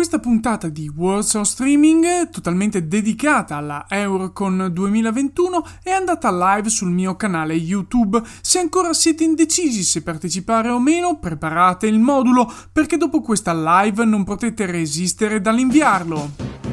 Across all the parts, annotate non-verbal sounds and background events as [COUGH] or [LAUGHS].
Questa puntata di Words on Streaming, totalmente dedicata alla Eurocon 2021, è andata live sul mio canale YouTube. Se ancora siete indecisi se partecipare o meno, preparate il modulo, perché dopo questa live non potete resistere dall'inviarlo.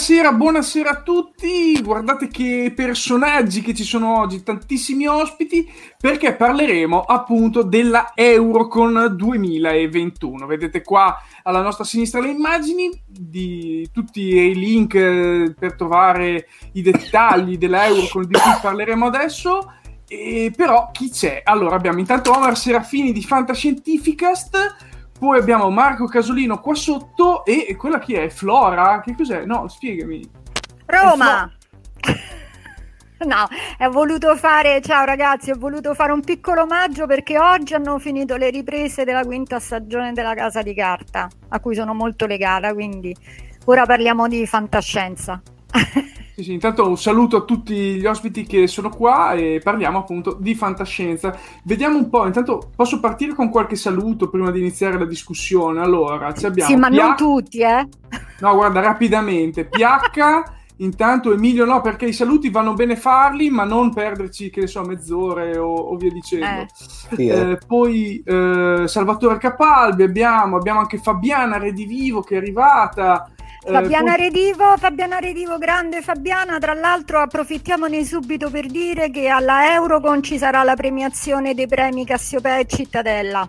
Buonasera, buonasera a tutti. Guardate che personaggi che ci sono oggi, tantissimi ospiti, perché parleremo appunto della Eurocon 2021. Vedete qua alla nostra sinistra le immagini di tutti i link eh, per trovare i dettagli della Eurocon di cui parleremo adesso. E però chi c'è? Allora abbiamo intanto Omar Serafini di Fantascientificast poi abbiamo Marco Casolino qua sotto e quella chi è? Flora? Che cos'è? No, spiegami. Roma! [LAUGHS] No, ho voluto fare, ciao ragazzi, ho voluto fare un piccolo omaggio perché oggi hanno finito le riprese della quinta stagione della Casa di Carta, a cui sono molto legata, quindi ora parliamo di fantascienza. [LAUGHS] Sì, sì, intanto un saluto a tutti gli ospiti che sono qua e parliamo appunto di fantascienza. Vediamo un po', intanto posso partire con qualche saluto prima di iniziare la discussione. Allora, ci abbiamo Sì, ma PH... non tutti, eh? No, guarda, rapidamente. PH, [LAUGHS] intanto Emilio no, perché i saluti vanno bene farli, ma non perderci, che ne so, mezz'ore o, o via dicendo. Eh. Sì, eh. Eh, poi eh, Salvatore Capalbi abbiamo, abbiamo anche Fabiana Redivivo che è arrivata. Eh, Fabiana Redivo, Fabiana Redivo, grande Fabiana. Tra l'altro, approfittiamone subito per dire che alla Eurocon ci sarà la premiazione dei premi Cassiopea e Cittadella.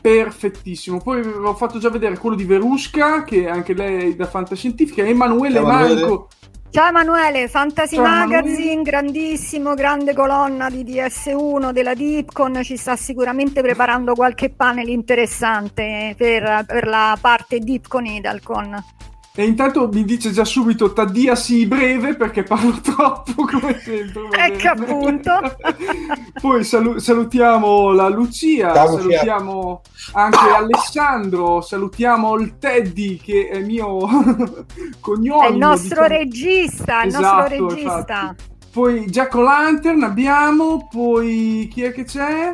Perfettissimo. Poi ho fatto già vedere quello di Verusca, che anche lei è da Fantascientifica, Emanuele Ciao, Emanuele. Manco. Ciao Emanuele, Fantasy Ciao, Emanuele. Magazine, grandissimo, grande colonna di DS1 della Dipcon, ci sta sicuramente preparando qualche panel interessante per, per la parte Dipcon Idalcon. E intanto mi dice già subito Taddiasi breve perché parlo [LAUGHS] troppo come sempre. Ecco appunto. [LAUGHS] Poi salu- salutiamo la Lucia, Ciao, Lucia. salutiamo anche Alessandro, salutiamo il Teddy che è mio [LAUGHS] cognome. È il nostro regista, il Esatto, nostro regista. infatti. Poi Jack O'Lantern abbiamo, poi chi è che c'è?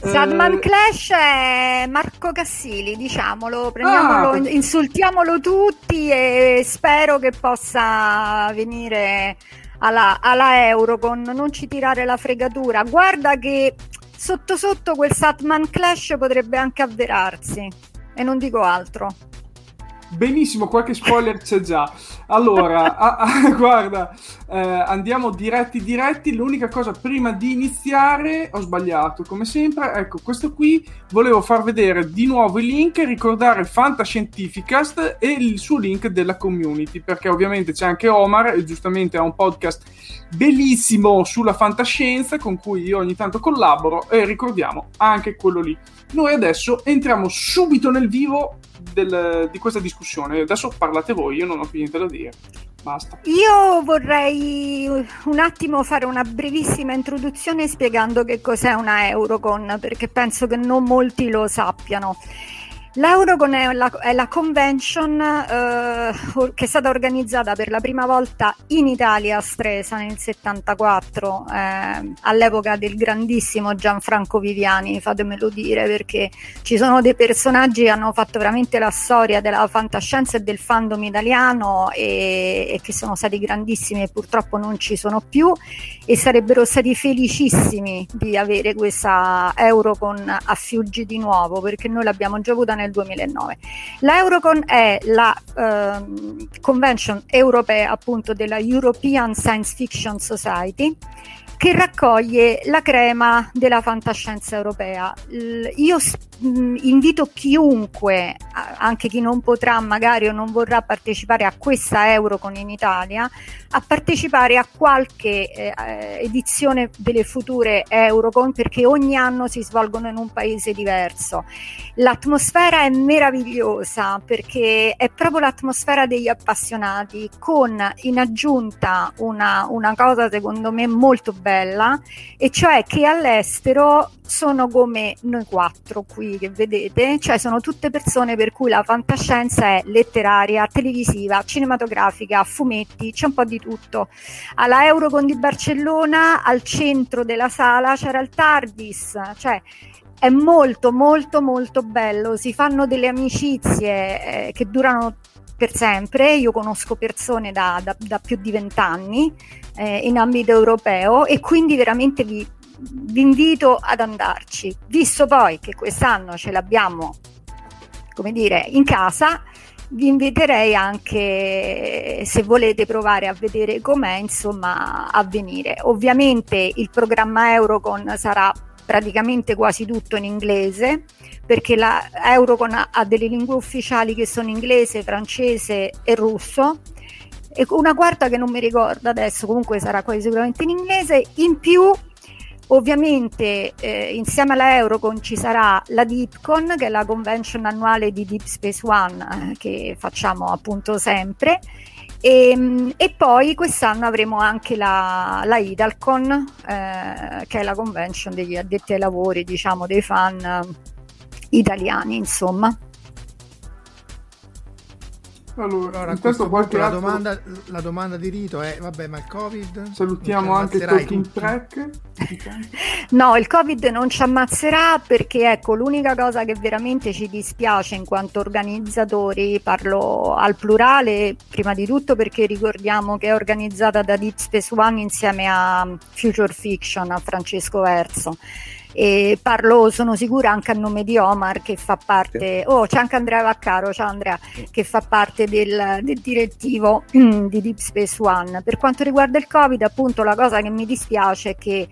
Sadman Eh, Clash è Marco Cassili, diciamolo, prendiamolo, Ah, insultiamolo tutti e spero che possa venire alla, alla Eurocon, non ci tirare la fregatura. Guarda che sotto sotto quel Satman Clash potrebbe anche avverarsi e non dico altro. Benissimo, qualche spoiler c'è già. Allora, a, [LAUGHS] a, [LAUGHS] guarda, eh, andiamo diretti diretti. L'unica cosa prima di iniziare, ho sbagliato come sempre. Ecco, questo qui volevo far vedere di nuovo i link, ricordare Fantascientificast e il suo link della community, perché ovviamente c'è anche Omar e giustamente ha un podcast bellissimo sulla fantascienza con cui io ogni tanto collaboro e ricordiamo anche quello lì. Noi adesso entriamo subito nel vivo del, di questa discussione. Adesso parlate voi, io non ho più niente da dire. Basta. Io vorrei un attimo fare una brevissima introduzione spiegando che cos'è una Eurocon, perché penso che non molti lo sappiano. L'Eurocon è la, è la convention eh, che è stata organizzata per la prima volta in Italia a Stresa nel 74, eh, all'epoca del grandissimo Gianfranco Viviani, fatemelo dire, perché ci sono dei personaggi che hanno fatto veramente la storia della fantascienza e del fandom italiano e, e che sono stati grandissimi e purtroppo non ci sono più e sarebbero stati felicissimi di avere questa Eurocon a Fiuggi di nuovo, perché noi l'abbiamo già avuta nel nel 2009. L'Eurocon è la uh, convention europea appunto della European Science Fiction Society che raccoglie la crema della fantascienza europea. Io invito chiunque, anche chi non potrà magari o non vorrà partecipare a questa Eurocon in Italia, a partecipare a qualche eh, edizione delle future Eurocon perché ogni anno si svolgono in un paese diverso. L'atmosfera è meravigliosa perché è proprio l'atmosfera degli appassionati con in aggiunta una, una cosa secondo me molto bella e cioè che all'estero sono come noi quattro qui che vedete, cioè sono tutte persone per cui la fantascienza è letteraria, televisiva, cinematografica, fumetti, c'è un po' di tutto. Alla Eurocon di Barcellona, al centro della sala c'era il TARDIS, cioè è molto molto molto bello, si fanno delle amicizie eh, che durano per sempre, io conosco persone da, da, da più di vent'anni eh, in ambito europeo e quindi veramente vi, vi invito ad andarci, visto poi che quest'anno ce l'abbiamo, come dire, in casa, vi inviterei anche se volete provare a vedere com'è, insomma, a venire. Ovviamente il programma Eurocon sarà praticamente quasi tutto in inglese perché la Eurocon ha delle lingue ufficiali che sono inglese, francese e russo e una quarta che non mi ricordo adesso, comunque sarà quasi sicuramente in inglese. In più Ovviamente eh, insieme alla Eurocon ci sarà la DeepCon, che è la convention annuale di Deep Space One eh, che facciamo appunto sempre. E, ehm, e, poi quest'anno avremo anche la, la Idalcon, eh, che è la convention degli addetti ai lavori, diciamo, dei fan italiani, insomma. Allora, allora intanto qualche la, altro... domanda, la domanda di rito è, vabbè, ma il Covid? Salutiamo anche il Talking Track. [LAUGHS] no, il Covid non ci ammazzerà perché, ecco, l'unica cosa che veramente ci dispiace in quanto organizzatori, parlo al plurale, prima di tutto perché ricordiamo che è organizzata da Deep Space One insieme a Future Fiction, a Francesco Verso e parlo, sono sicura, anche a nome di Omar che fa parte, sì. oh c'è anche Andrea Vaccaro, ciao Andrea, sì. che fa parte del, del direttivo di Deep Space One. Per quanto riguarda il Covid, appunto, la cosa che mi dispiace è che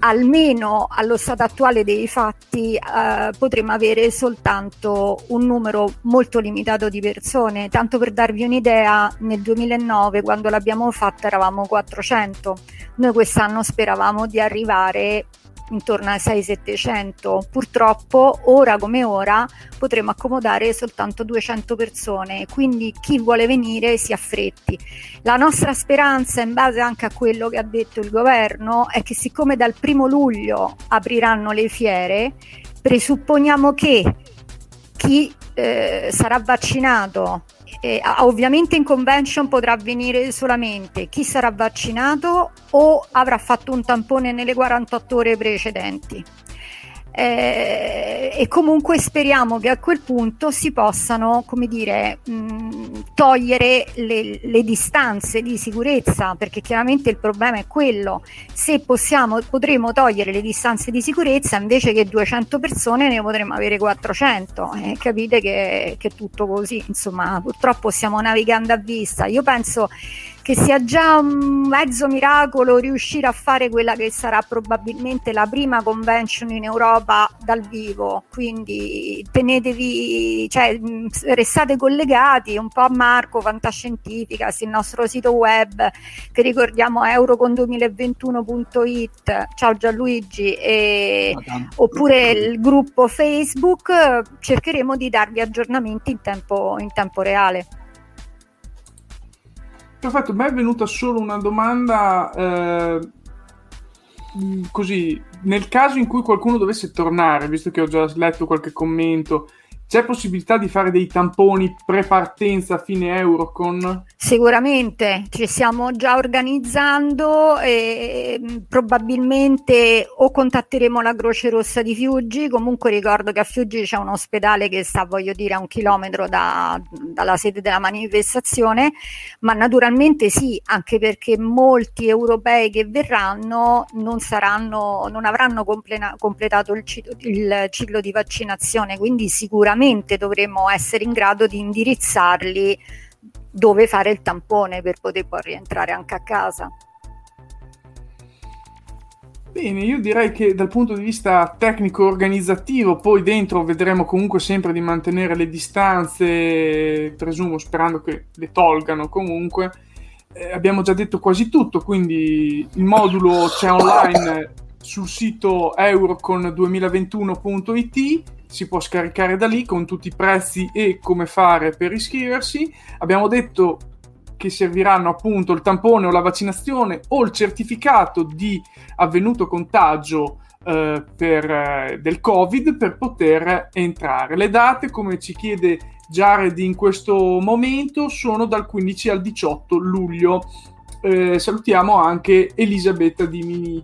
almeno allo stato attuale dei fatti eh, potremo avere soltanto un numero molto limitato di persone. Tanto per darvi un'idea, nel 2009 quando l'abbiamo fatta eravamo 400, noi quest'anno speravamo di arrivare intorno ai 6-700. Purtroppo, ora come ora, potremo accomodare soltanto 200 persone, quindi chi vuole venire si affretti. La nostra speranza, in base anche a quello che ha detto il governo, è che siccome dal primo luglio apriranno le fiere, presupponiamo che chi eh, sarà vaccinato eh, ovviamente in convention potrà venire solamente chi sarà vaccinato o avrà fatto un tampone nelle 48 ore precedenti. Eh, e comunque speriamo che a quel punto si possano, come dire, mh, togliere le, le, distanze di sicurezza, perché chiaramente il problema è quello. Se possiamo, potremo togliere le distanze di sicurezza, invece che 200 persone ne potremo avere 400. Eh, capite che, che è tutto così, insomma, purtroppo stiamo navigando a vista. Io penso che sia già un mezzo miracolo riuscire a fare quella che sarà probabilmente la prima convention in Europa dal vivo. Quindi tenetevi, cioè, restate collegati un po' a Marco, Fantascientificas, il nostro sito web che ricordiamo eurocon2021.it. Ciao Gianluigi, e, oppure il gruppo Facebook. Cercheremo di darvi aggiornamenti in tempo, in tempo reale. Perfetto, me è venuta solo una domanda eh, così, nel caso in cui qualcuno dovesse tornare, visto che ho già letto qualche commento, c'è possibilità di fare dei tamponi pre-partenza fine Eurocon? Sicuramente, ci stiamo già organizzando e mm, probabilmente o contatteremo la Croce Rossa di Fiuggi, comunque ricordo che a Fiuggi c'è un ospedale che sta, voglio dire, a un chilometro da, dalla sede della manifestazione, ma naturalmente sì, anche perché molti europei che verranno non, saranno, non avranno completato il, il ciclo di vaccinazione, quindi sicuramente dovremo essere in grado di indirizzarli dove fare il tampone per poter poi rientrare anche a casa. Bene, io direi che dal punto di vista tecnico-organizzativo, poi dentro vedremo comunque sempre di mantenere le distanze, presumo sperando che le tolgano comunque. Eh, abbiamo già detto quasi tutto, quindi il modulo c'è online sul sito eurocon2021.it si può scaricare da lì con tutti i prezzi e come fare per iscriversi. Abbiamo detto che serviranno appunto il tampone o la vaccinazione o il certificato di avvenuto contagio eh, per, eh, del Covid per poter entrare. Le date, come ci chiede Jared in questo momento, sono dal 15 al 18 luglio. Eh, salutiamo anche Elisabetta di, Mini,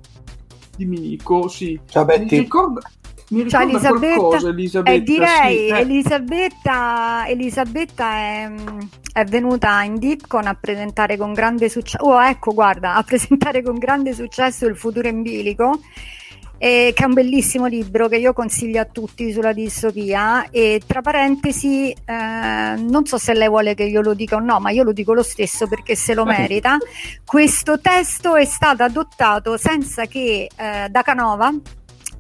di Minico. Sì. Ciao Betty. Ricorda, mi Ciao Elisabetta. Qualcosa, Elisabetta. Eh, direi sì, eh. Elisabetta, Elisabetta è, è, venuta in Dipcon a presentare con grande successo. Oh, ecco, guarda, a presentare con grande successo il futuro in bilico. Eh, che è un bellissimo libro che io consiglio a tutti sulla distopia. E tra parentesi eh, non so se lei vuole che io lo dica o no ma io lo dico lo stesso perché se lo merita. Questo testo è stato adottato senza che eh, da Canova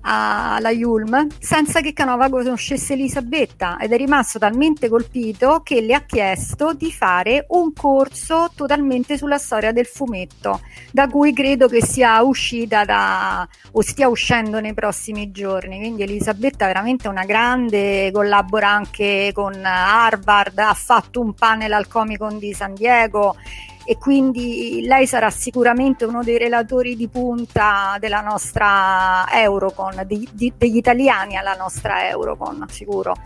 alla Yulm senza che Canova conoscesse Elisabetta ed è rimasto talmente colpito che le ha chiesto di fare un corso totalmente sulla storia del fumetto, da cui credo che sia uscita da, o stia uscendo nei prossimi giorni. Quindi Elisabetta è veramente una grande, collabora anche con Harvard, ha fatto un panel al Comic Con di San Diego e quindi lei sarà sicuramente uno dei relatori di punta della nostra Eurocon, di, di, degli italiani alla nostra Eurocon, sicuro.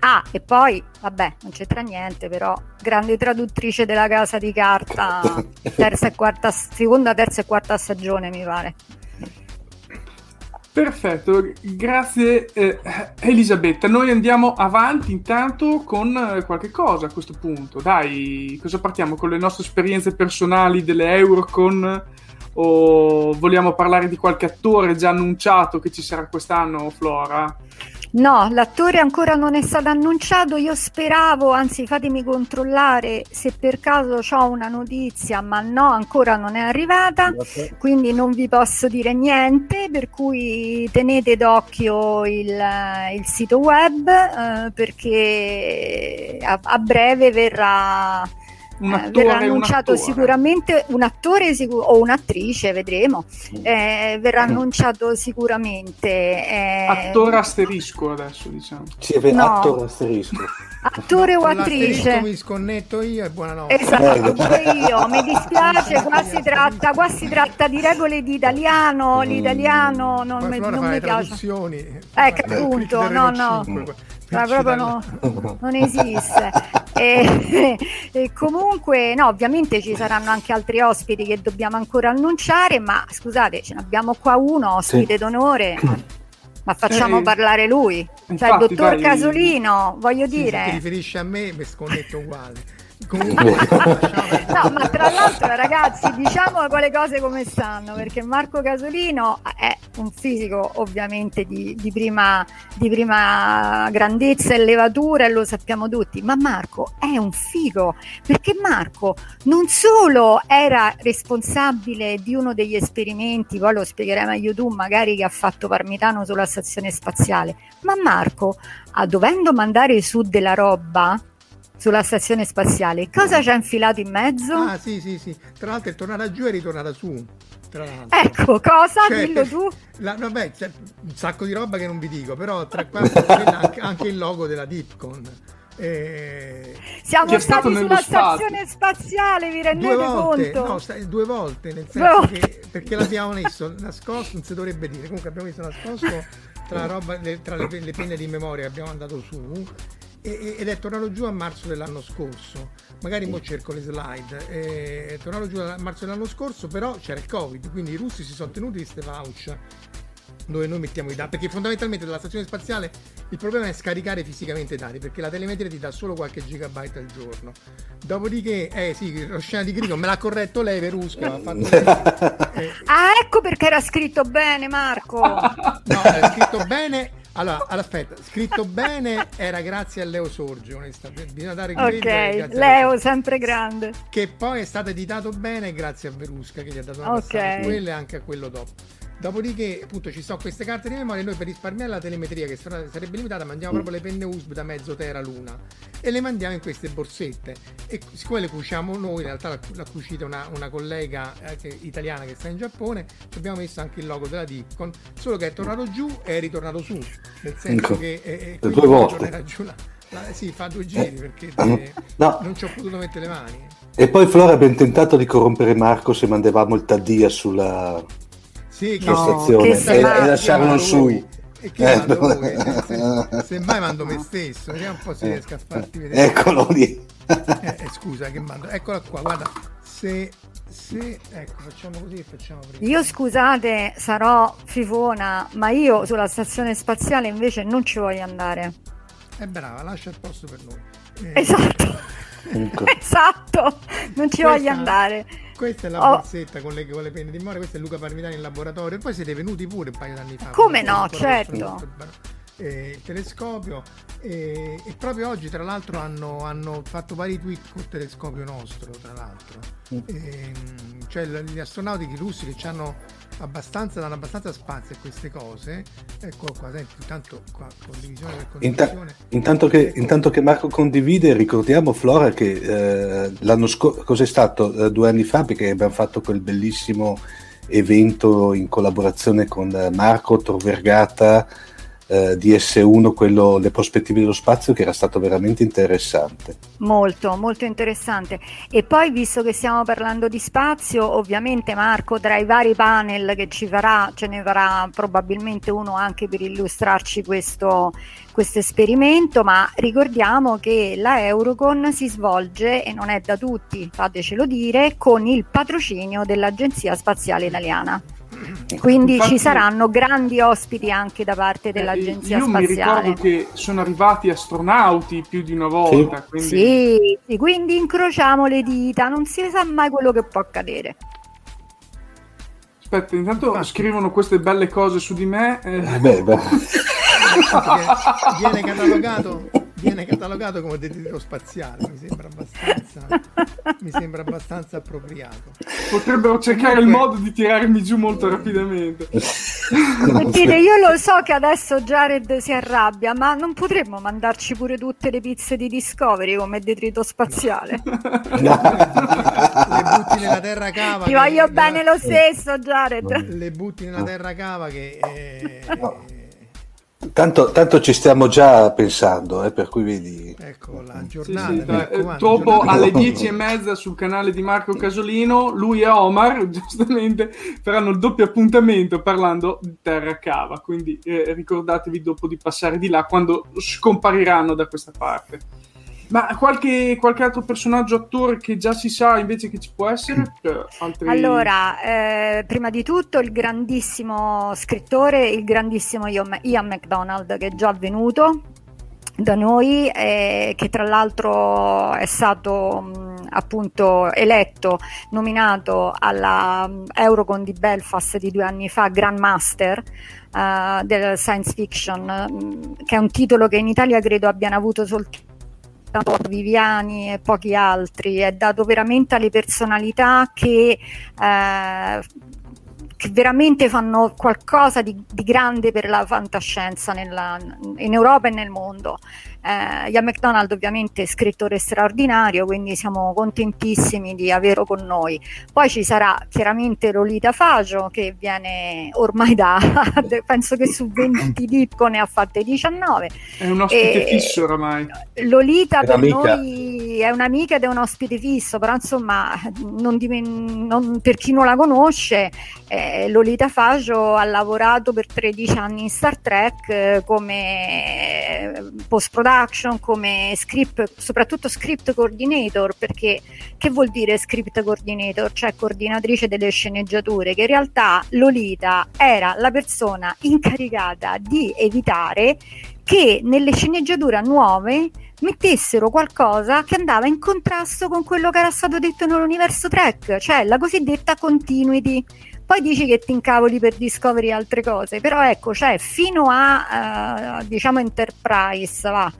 Ah, e poi, vabbè, non c'entra niente, però, grande traduttrice della casa di carta, [LAUGHS] terza e quarta, seconda, terza e quarta stagione, mi pare. Perfetto, grazie eh, Elisabetta. Noi andiamo avanti intanto con eh, qualche cosa a questo punto. Dai, cosa partiamo? Con le nostre esperienze personali delle Eurocon? O vogliamo parlare di qualche attore già annunciato che ci sarà quest'anno, Flora? No, l'attore ancora non è stato annunciato. Io speravo, anzi, fatemi controllare se per caso ho una notizia, ma no, ancora non è arrivata. Quindi non vi posso dire niente. Per cui tenete d'occhio il, il sito web eh, perché a, a breve verrà un attore, verrà annunciato un sicuramente un attore o un'attrice, vedremo. Eh, verrà mm. annunciato sicuramente. Eh... Attore asterisco adesso, diciamo. Sì, no. attore asterisco. [LAUGHS] Attore o attrice? mi sconnetto io e buonanotte. Esatto, pure io. Mi [LAUGHS] dispiace, qua si, tratta, qua si tratta di regole di italiano. L'italiano non, mi, non mi piace. Ecco, appunto, no, no. Ma proprio no, non esiste. [LAUGHS] E, [LAUGHS] e, comunque, no, ovviamente ci saranno anche altri ospiti che dobbiamo ancora annunciare, ma scusate, ce ne abbiamo qua uno ospite sì. d'onore [CLEARS THROAT] Ma facciamo eh, parlare lui. Infatti, cioè, il dottor dai, Casolino, voglio sì, dire. Se ti riferisci a me, mi sconnetto uguale. [LAUGHS] No, ma tra l'altro, ragazzi, diciamo quelle cose come stanno, perché Marco Casolino è un fisico ovviamente di, di, prima, di prima grandezza e levatura, e lo sappiamo tutti, ma Marco è un figo, perché Marco non solo era responsabile di uno degli esperimenti, poi lo spiegherei meglio tu, magari che ha fatto Parmitano sulla stazione spaziale, ma Marco, dovendo mandare su della roba, sulla stazione spaziale. Cosa c'è infilato in mezzo? Ah, sì, sì, sì. Tra l'altro è tornata giù e ritornata su. Ecco, cosa? Cioè, Dillo tu. [LAUGHS] La, vabbè, c'è un sacco di roba che non vi dico, però tra quattro anche, anche il logo della Dipcon. Eh, Siamo stati sulla stazione spaziale, vi rendete due volte, conto? No, sta, due volte, nel senso no. che perché l'abbiamo messo nascosto, non si dovrebbe dire. Comunque abbiamo messo nascosto tra, roba, le, tra le, le penne di memoria che abbiamo mandato su ed è tornato giù a marzo dell'anno scorso. Magari mo cerco le slide. È tornato giù a marzo dell'anno scorso, però c'era il Covid, quindi i russi si sono tenuti queste voucher dove noi mettiamo i dati, perché fondamentalmente dalla stazione spaziale il problema è scaricare fisicamente i dati, perché la telemetria ti dà solo qualche gigabyte al giorno. Dopodiché, eh sì, lo scena di Grigo me l'ha corretto lei, Verusca. Fatto [LAUGHS] eh. Ah, ecco perché era scritto bene, Marco. [LAUGHS] no, era scritto bene allora, aspetta, scritto bene era grazie a Leo Sorge, onestamente. Bisogna dare Ok, Leo, sempre grande. Che poi è stato editato bene grazie a Verusca, che gli ha dato una okay. a quello e anche a quello dopo. Dopodiché, appunto, ci sono queste carte di memoria. Noi per risparmiare la telemetria, che sarebbe limitata, mandiamo proprio le penne USB da mezzo tera l'una e le mandiamo in queste borsette. E siccome le cuciamo noi, in realtà l'ha cucita una, una collega eh, che, italiana che sta in Giappone, abbiamo messo anche il logo della Dipcon, solo che è tornato giù e è ritornato su. Nel senso ecco. che eh, eh, due volte. Giù la, la, sì, fa due giri perché te, no. non ci ho potuto mettere le mani. E poi Flora abbiamo tentato di corrompere Marco se mandavamo il Taddia sulla sì, che stazione e, e lasciarlo sui. E che eh, mando voi, se, se, mai mando me stesso, vediamo un po' se eh, riesco a farti vedere. Eccolo lì. Eh, eh, scusa che mando, eccola qua, guarda, se, se, ecco, facciamo così facciamo prima. Io scusate, sarò fifona, ma io sulla stazione spaziale invece non ci voglio andare. È brava, lascia il posto per noi. Eh, esatto. [LAUGHS] esatto, non ci Questa... voglio andare. Questa è la oh. borsetta con le, con le penne di memoria, questo è Luca Parmitani in laboratorio. E poi siete venuti pure un paio d'anni fa. Come no, certo. Eh, il telescopio e, e, proprio oggi tra l'altro hanno, hanno, fatto vari tweet col telescopio nostro tra l'altro mm. e, ehm, cioè gli astronauti i russi che hanno abbastanza, danno abbastanza spazio a queste cose. Ecco qua, senti, intanto qua, condivisione per condivisione. Inta- intanto, che, intanto, che, Marco condivide, ricordiamo Flora che eh, l'anno scorso, cos'è stato? Eh, due anni fa, perché abbiamo fatto quel bellissimo evento in collaborazione con Marco Tor Vergata eh, di S1, quello, le prospettive dello spazio, che era stato veramente interessante. Molto, molto interessante. E poi, visto che stiamo parlando di spazio, ovviamente Marco, tra i vari panel che ci farà, ce ne farà probabilmente uno anche per illustrarci questo, questo esperimento, ma ricordiamo che la Eurocon si svolge, e non è da tutti, fatecelo dire, con il patrocinio dell'Agenzia Spaziale Italiana. Quindi Infatti, ci saranno grandi ospiti anche da parte eh, dell'Agenzia io Spaziale. Io mi ricordo che sono arrivati astronauti più di una volta. Sì. Quindi... Sì, sì, quindi incrociamo le dita, non si sa mai quello che può accadere. Aspetta, intanto ah. scrivono queste belle cose su di me. Eh. Eh beh, beh. viene catalogato viene catalogato come detrito spaziale mi sembra abbastanza mi sembra abbastanza appropriato. Potrebbero cercare Comunque... il modo di tirarmi giù molto rapidamente. Sentite, io lo so che adesso Jared si arrabbia ma non potremmo mandarci pure tutte le pizze di Discovery come detrito spaziale? No. le butti nella terra cava ti voglio bene lo stesso Jared. Le butti nella terra cava che eh... no Tanto, tanto, ci stiamo già pensando, eh, per cui vedi. Ecco la giornata. Sì, sì, tra, eh, dopo alle dieci e mezza sul canale di Marco Casolino, lui e Omar [LAUGHS] giustamente faranno il doppio appuntamento parlando di Terra Cava. Quindi eh, ricordatevi dopo di passare di là quando scompariranno da questa parte. Ma qualche, qualche, altro personaggio attore che già si sa invece che ci può essere? Altri... Allora, eh, prima di tutto il grandissimo scrittore, il grandissimo Ian McDonald che è già venuto da noi, eh, che tra l'altro è stato mh, appunto eletto, nominato alla Eurocon di Belfast di due anni fa, Grandmaster uh, del science fiction, che è un titolo che in Italia credo abbiano avuto soltanto Viviani e pochi altri, è dato veramente alle personalità che eh, che veramente fanno qualcosa di, di grande per la fantascienza nella, in Europa e nel mondo. Eh, Ian McDonald ovviamente è scrittore straordinario, quindi siamo contentissimi di averlo con noi. Poi ci sarà chiaramente Lolita Faggio che viene ormai da, [LAUGHS] penso che su 20 Dipco ne ha fatte 19. È un ospite e, fisso oramai. Lolita è per noi è un'amica ed è un ospite fisso, però insomma non diven- non, per chi non la conosce eh, Lolita Faggio ha lavorato per 13 anni in Star Trek eh, come post production come script, soprattutto script coordinator, perché che vuol dire script coordinator? Cioè coordinatrice delle sceneggiature, che in realtà Lolita era la persona incaricata di evitare che nelle sceneggiature nuove mettessero qualcosa che andava in contrasto con quello che era stato detto nell'universo track, cioè la cosiddetta continuity. Poi dici che ti incavoli per Discovery altre cose, però ecco, cioè fino a uh, diciamo Enterprise, va,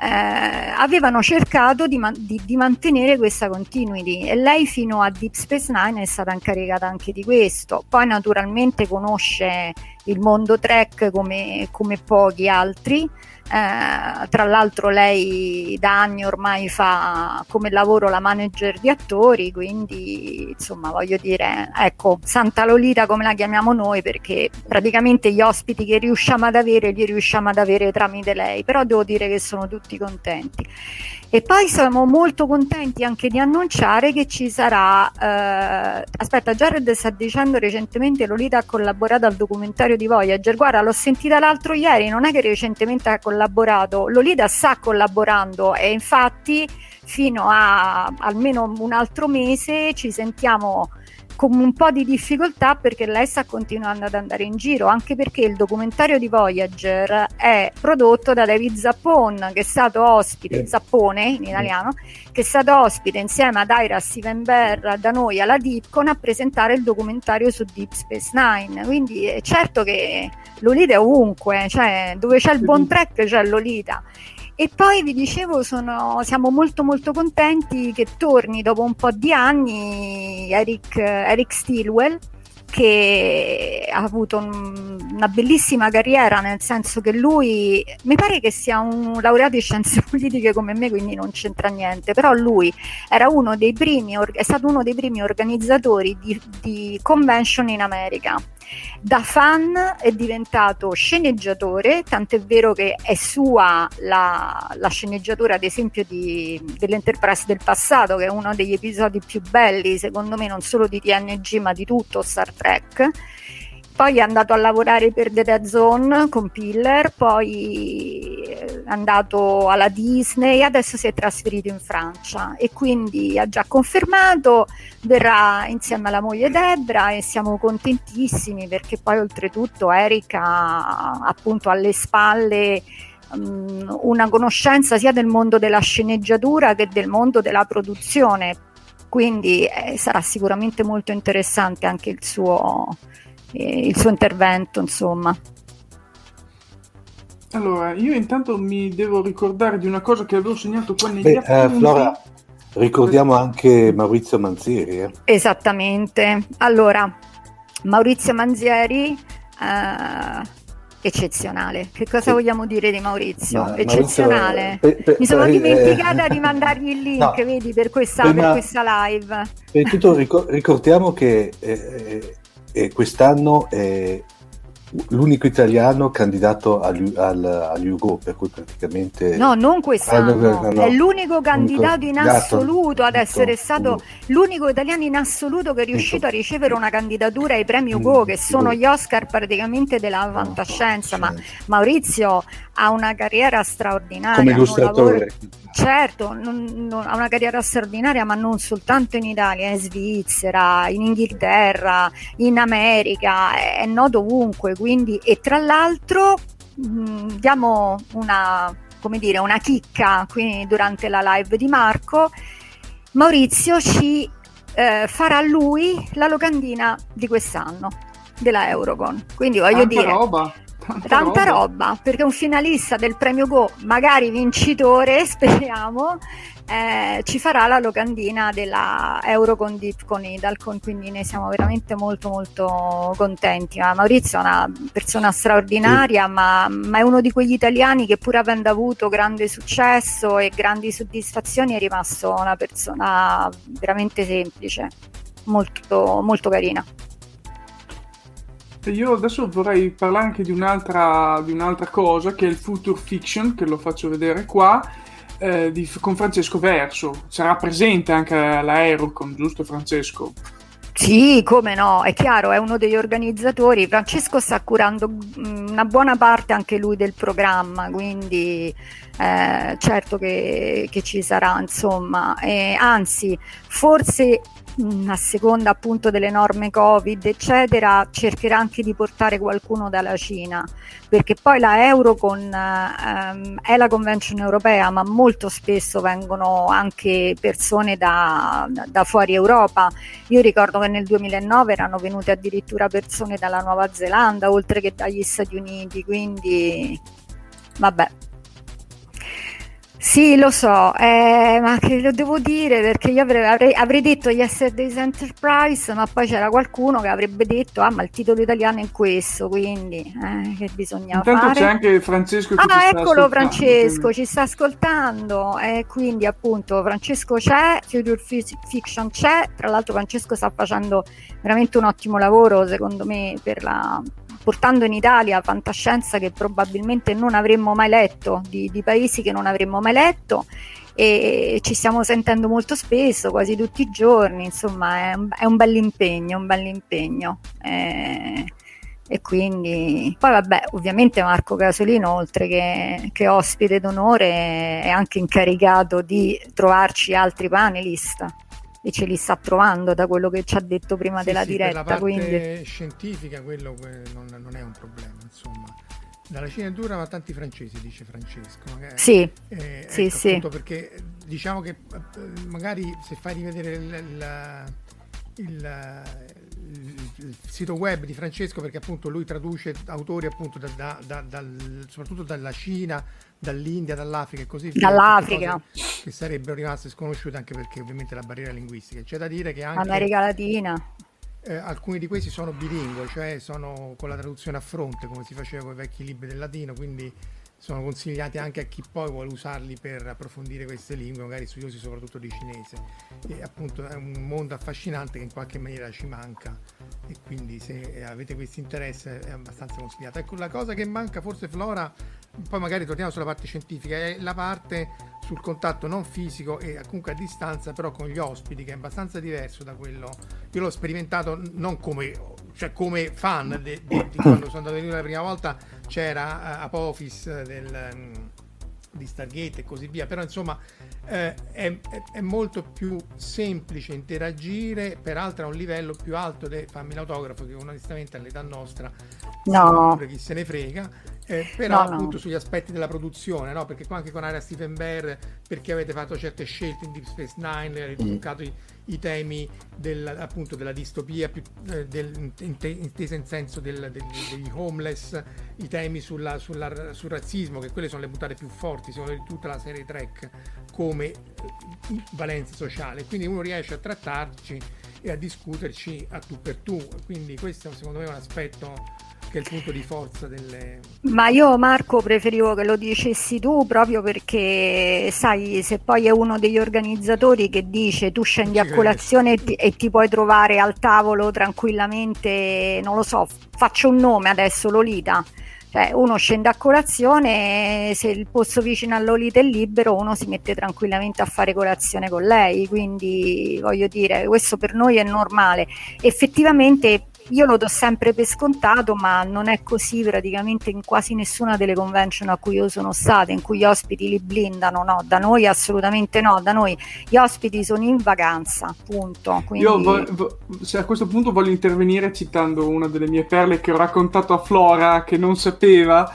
eh, avevano cercato di, man- di, di, mantenere questa continuity e lei fino a Deep Space Nine è stata incaricata anche di questo. Poi naturalmente conosce il mondo Trek come, come pochi altri eh, tra l'altro lei da anni ormai fa come lavoro la manager di attori, quindi insomma voglio dire, ecco, Santa Lolita come la chiamiamo noi perché praticamente gli ospiti che riusciamo ad avere li riusciamo ad avere tramite lei, però devo dire che sono tutti contenti. E poi siamo molto contenti anche di annunciare che ci sarà, eh, aspetta, Jared sta dicendo recentemente Lolita ha collaborato al documentario di Voyager, guarda l'ho sentita l'altro ieri, non è che recentemente ha collaborato, Lolita sta collaborando e infatti fino a almeno un altro mese ci sentiamo con un po' di difficoltà perché lei sta continuando ad andare in giro, anche perché il documentario di Voyager è prodotto da David Zappone, che è stato ospite, Zappone in italiano, che è stato ospite insieme ad Ira Steven Bear da noi alla Dipcon a presentare il documentario su Deep Space Nine. Quindi è certo che Lolita è ovunque, cioè dove c'è il buon track c'è Lolita. E poi vi dicevo, sono, siamo molto molto contenti che torni dopo un po' di anni Eric, Eric Stilwell che ha avuto un, una bellissima carriera, nel senso che lui mi pare che sia un laureato in scienze [LAUGHS] politiche come me, quindi non c'entra niente, però lui uno primi, è stato uno dei primi organizzatori di, di convention in America da fan è diventato sceneggiatore, tant'è vero che è sua la, la sceneggiatura, ad esempio, di, dell'Enterprise del passato, che è uno degli episodi più belli, secondo me, non solo di TNG, ma di tutto Star Trek poi è andato a lavorare per The Dead Zone con Piller, poi è andato alla Disney, adesso si è trasferito in Francia e quindi ha già confermato, verrà insieme alla moglie Debra e siamo contentissimi perché poi oltretutto Eric ha appunto alle spalle um, una conoscenza sia del mondo della sceneggiatura che del mondo della produzione, quindi eh, sarà sicuramente molto interessante anche il suo il suo intervento, insomma. Allora, io intanto mi devo ricordare di una cosa che avevo segnato qua negli Beh, eh, appunti. Eh, Flora, ricordiamo anche Maurizio Manzieri. Eh? Esattamente. Allora, Maurizio Manzieri, eh, eccezionale. Che cosa sì. vogliamo dire di Maurizio? Ma, eccezionale. Maurizio, per, Mi sono per, dimenticata eh, di [LAUGHS] mandargli il link, no, vedi, per questa, prima, per questa live. Per tutto ricordiamo che eh, eh quest'anno è l'unico italiano candidato agli, al, agli Ugo, per cui praticamente... No, non quest'anno, no, no, è l'unico candidato in assoluto ad essere stato l'unico italiano in assoluto che è riuscito a ricevere una candidatura ai premi Ugo, che sono gli Oscar praticamente della fantascienza, ma Maurizio ha una carriera straordinaria. Come illustratore. certo, non, non, ha una carriera straordinaria, ma non soltanto in Italia, in Svizzera, in Inghilterra, in America, è, è noto ovunque. Quindi, e tra l'altro mh, mm, diamo una, come dire, una chicca qui durante la live di Marco. Maurizio ci eh, farà lui la locandina di quest'anno della Eurocon. Quindi voglio Tanta dire, roba. Tanta, tanta roba. roba. perché un finalista del premio Go, magari vincitore, [LAUGHS] speriamo, eh, ci farà la locandina della Eurocon Deep con Idalcon, quindi ne siamo veramente molto molto contenti. Ma Maurizio è una persona straordinaria, sì. ma, ma, è uno di quegli italiani che pur avendo avuto grande successo e grandi soddisfazioni è rimasto una persona veramente semplice, molto, molto carina. Io adesso vorrei parlare anche di un'altra, di un'altra cosa che è il Future Fiction, che lo faccio vedere qua, eh, di, con Francesco Verso. Sarà presente anche all'Aerocon, giusto Francesco? Sì, come no, è chiaro, è uno degli organizzatori. Francesco sta curando mm, una buona parte anche lui del programma, quindi eh, certo che, che, ci sarà, insomma. E, anzi, forse a seconda appunto delle norme Covid, eccetera, cercherà anche di portare qualcuno dalla Cina, perché poi la Eurocon ehm, è la convention europea, ma molto spesso vengono anche persone da, da fuori Europa. Io ricordo che nel 2009 erano venute addirittura persone dalla Nuova Zelanda, oltre che dagli Stati Uniti, quindi vabbè, sì, lo so, eh, ma che lo devo dire perché io avrei, avrei, avrei, detto Yesterday's Enterprise, ma poi c'era qualcuno che avrebbe detto, ah, ma il titolo italiano è questo, quindi eh, che bisogna Intanto fare? c'è anche Francesco che Ah, eccolo Francesco, quindi. ci sta ascoltando, e eh, quindi appunto Francesco c'è, Future Fiction c'è, tra l'altro Francesco sta facendo veramente un ottimo lavoro, secondo me, per la portando in Italia fantascienza che probabilmente non avremmo mai letto, di, di paesi che non avremmo mai letto e ci stiamo sentendo molto spesso, quasi tutti i giorni, insomma è un, è un bell'impegno, un bell'impegno. Eh, e quindi poi vabbè ovviamente Marco Casolino oltre che, che, ospite d'onore è anche incaricato di trovarci altri panelist e ce li sta trovando da quello che ci ha detto prima sì, della sì, diretta. Per la parte quindi... scientifica quello non, non, è un problema, insomma. Dalla Cina è dura, ma tanti francesi, dice Francesco. Magari. Sì, eh, sì, ecco, sì. Perché diciamo che eh, magari se fai rivedere il, il, il, il, sito web di Francesco, perché appunto lui traduce autori appunto da, da, da, dal, soprattutto dalla Cina, dall'India, dall'Africa e così via. Dall'Africa. Che sarebbero rimaste sconosciute anche perché ovviamente la barriera linguistica. C'è da dire che anche... America Latina. Eh, alcuni di questi sono bilingue, cioè sono con la traduzione a fronte, come si faceva con i vecchi libri del latino, quindi sono consigliati anche a chi poi vuole usarli per approfondire queste lingue, magari studiosi soprattutto di cinese. E appunto è un mondo affascinante che in qualche maniera ci manca e quindi se avete questo interesse è abbastanza consigliato. Ecco, la cosa che manca forse Flora, poi magari torniamo sulla parte scientifica, è la parte sul contatto non fisico e comunque a distanza, però con gli ospiti, che è abbastanza diverso da quello. Io l'ho sperimentato non come, cioè come fan di quando sono andato in la prima volta, c'era uh, Apophis del, um, di Stargate e così via, però insomma eh, è, è, molto più semplice interagire, peraltro a un livello più alto del fammi l'autografo, che onestamente all'età nostra no. chi se ne frega eh, però no, appunto no. sugli aspetti della produzione, no? perché qua anche con Area Stephen Bear, perché avete fatto certe scelte in Deep Space Nine, avete mm. toccato i, i, temi del, appunto della distopia, più, eh, del, intesa in senso del, del, degli homeless, i temi sulla, sulla, sul razzismo, che quelle sono le buttate più forti, secondo me, di tutta la serie Trek, come eh, valenza sociale. Quindi uno riesce a trattarci e a discuterci a tu per tu. Quindi questo secondo me è un aspetto che è il punto di forza delle... Ma io Marco preferivo che lo dicessi tu proprio perché sai se poi è uno degli organizzatori che dice tu scendi a colazione e ti, e ti, puoi trovare al tavolo tranquillamente, non lo so, faccio un nome adesso, Lolita. Cioè, uno scende a colazione, se il posto vicino a Lolita è libero, uno si mette tranquillamente a fare colazione con lei. Quindi voglio dire, questo per noi è normale. Effettivamente io lo do sempre per scontato, ma non è così praticamente in quasi nessuna delle convention a cui io sono stata, in cui gli ospiti li blindano, no, da noi assolutamente no, da noi gli ospiti sono in vacanza, punto. Quindi... Io vo- vo- a questo punto voglio intervenire citando una delle mie perle che ho raccontato a Flora che non sapeva.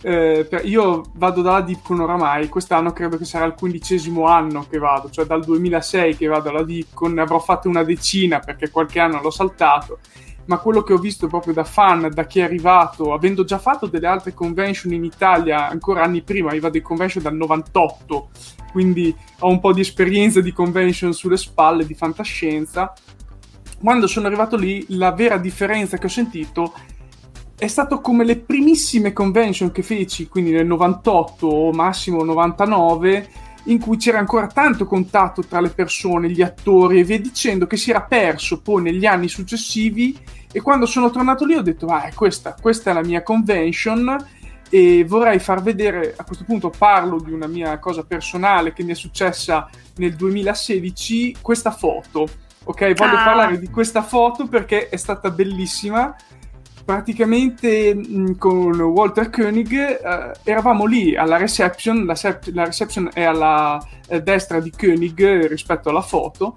Eh, io vado dalla Dipcon oramai, quest'anno credo che sarà il quindicesimo anno che vado, cioè dal 2006 che vado alla Dipcon, ne avrò fatte una decina perché qualche anno l'ho saltato ma quello che ho visto proprio da fan, da chi è arrivato, avendo già fatto delle altre convention in Italia ancora anni prima, vado in convention dal 98, quindi ho un po' di esperienza di convention sulle spalle di fantascienza. Quando sono arrivato lì, la vera differenza che ho sentito è stato come le primissime convention che feci, quindi nel 98 o massimo 99 in cui c'era ancora tanto contatto tra le persone, gli attori e via dicendo, che si era perso poi negli anni successivi e quando sono tornato lì ho detto, ah, questa, questa è la mia convention e vorrei far vedere, a questo punto parlo di una mia cosa personale che mi è successa nel 2016, questa foto. Ok, voglio ah. parlare di questa foto perché è stata bellissima praticamente mh, con Walter Koenig eh, eravamo lì alla reception, la, sep- la reception è alla eh, destra di Koenig rispetto alla foto,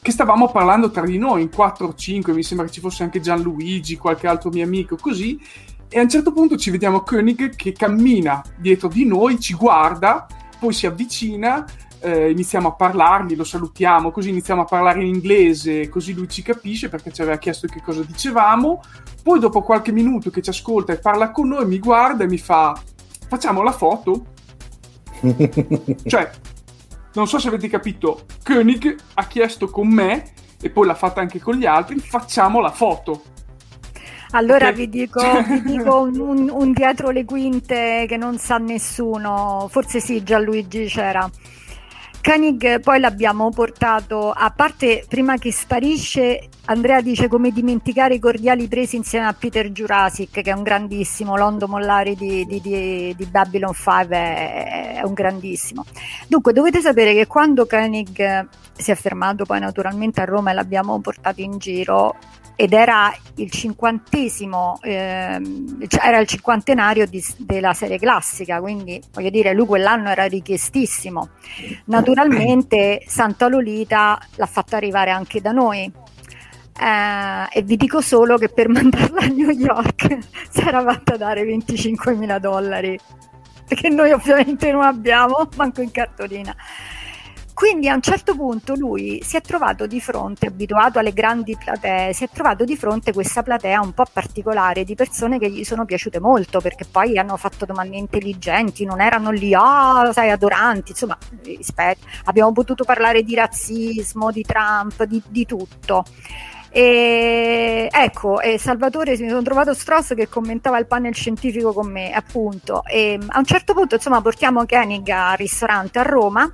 che stavamo parlando tra di noi in 4 o 5, mi sembra che ci fosse anche Gianluigi, qualche altro mio amico, così, e a un certo punto ci vediamo Koenig che cammina dietro di noi, ci guarda, poi si avvicina, eh, iniziamo a parlargli, lo salutiamo, così iniziamo a parlare in inglese, così lui ci capisce perché ci aveva chiesto che cosa dicevamo. Poi dopo qualche minuto che ci ascolta e parla con noi, mi guarda e mi fa facciamo la foto. [LAUGHS] cioè, non so se avete capito, Koenig ha chiesto con me e poi l'ha fatta anche con gli altri, facciamo la foto. Allora okay. vi dico, vi dico un, [LAUGHS] un, un, dietro le quinte che non sa nessuno, forse sì, Gianluigi c'era. Koenig poi l'abbiamo portato, a parte prima che sparisce, Andrea dice come dimenticare i cordiali presi insieme a Peter Jurassic, che è un grandissimo, Londo Mollari di, di, di, di Babylon 5 è, è, un grandissimo. Dunque dovete sapere che quando Koenig si è fermato poi naturalmente a Roma e l'abbiamo portato in giro, ed era il cinquantesimo, ehm, cioè era il cinquantenario di, della serie classica, quindi voglio dire, lui quell'anno era richiestissimo. Naturalmente Santa Lolita l'ha fatta arrivare anche da noi. Eh, e vi dico solo che per [LAUGHS] mandarla a New York [LAUGHS] si era fatta dare 25 mila dollari, che noi ovviamente non abbiamo, manco in cartolina. Quindi a un certo punto lui si è trovato di fronte, abituato alle grandi platee, si è trovato di fronte a questa platea un po' particolare di persone che gli sono piaciute molto perché poi hanno fatto domande intelligenti, non erano lì, oh, sai, adoranti, insomma, abbiamo potuto parlare di razzismo, di Trump, di, di tutto. E ecco, e Salvatore mi sono trovato Stross che commentava il panel scientifico con me, appunto. E a un certo punto, insomma, portiamo Koenig al ristorante a Roma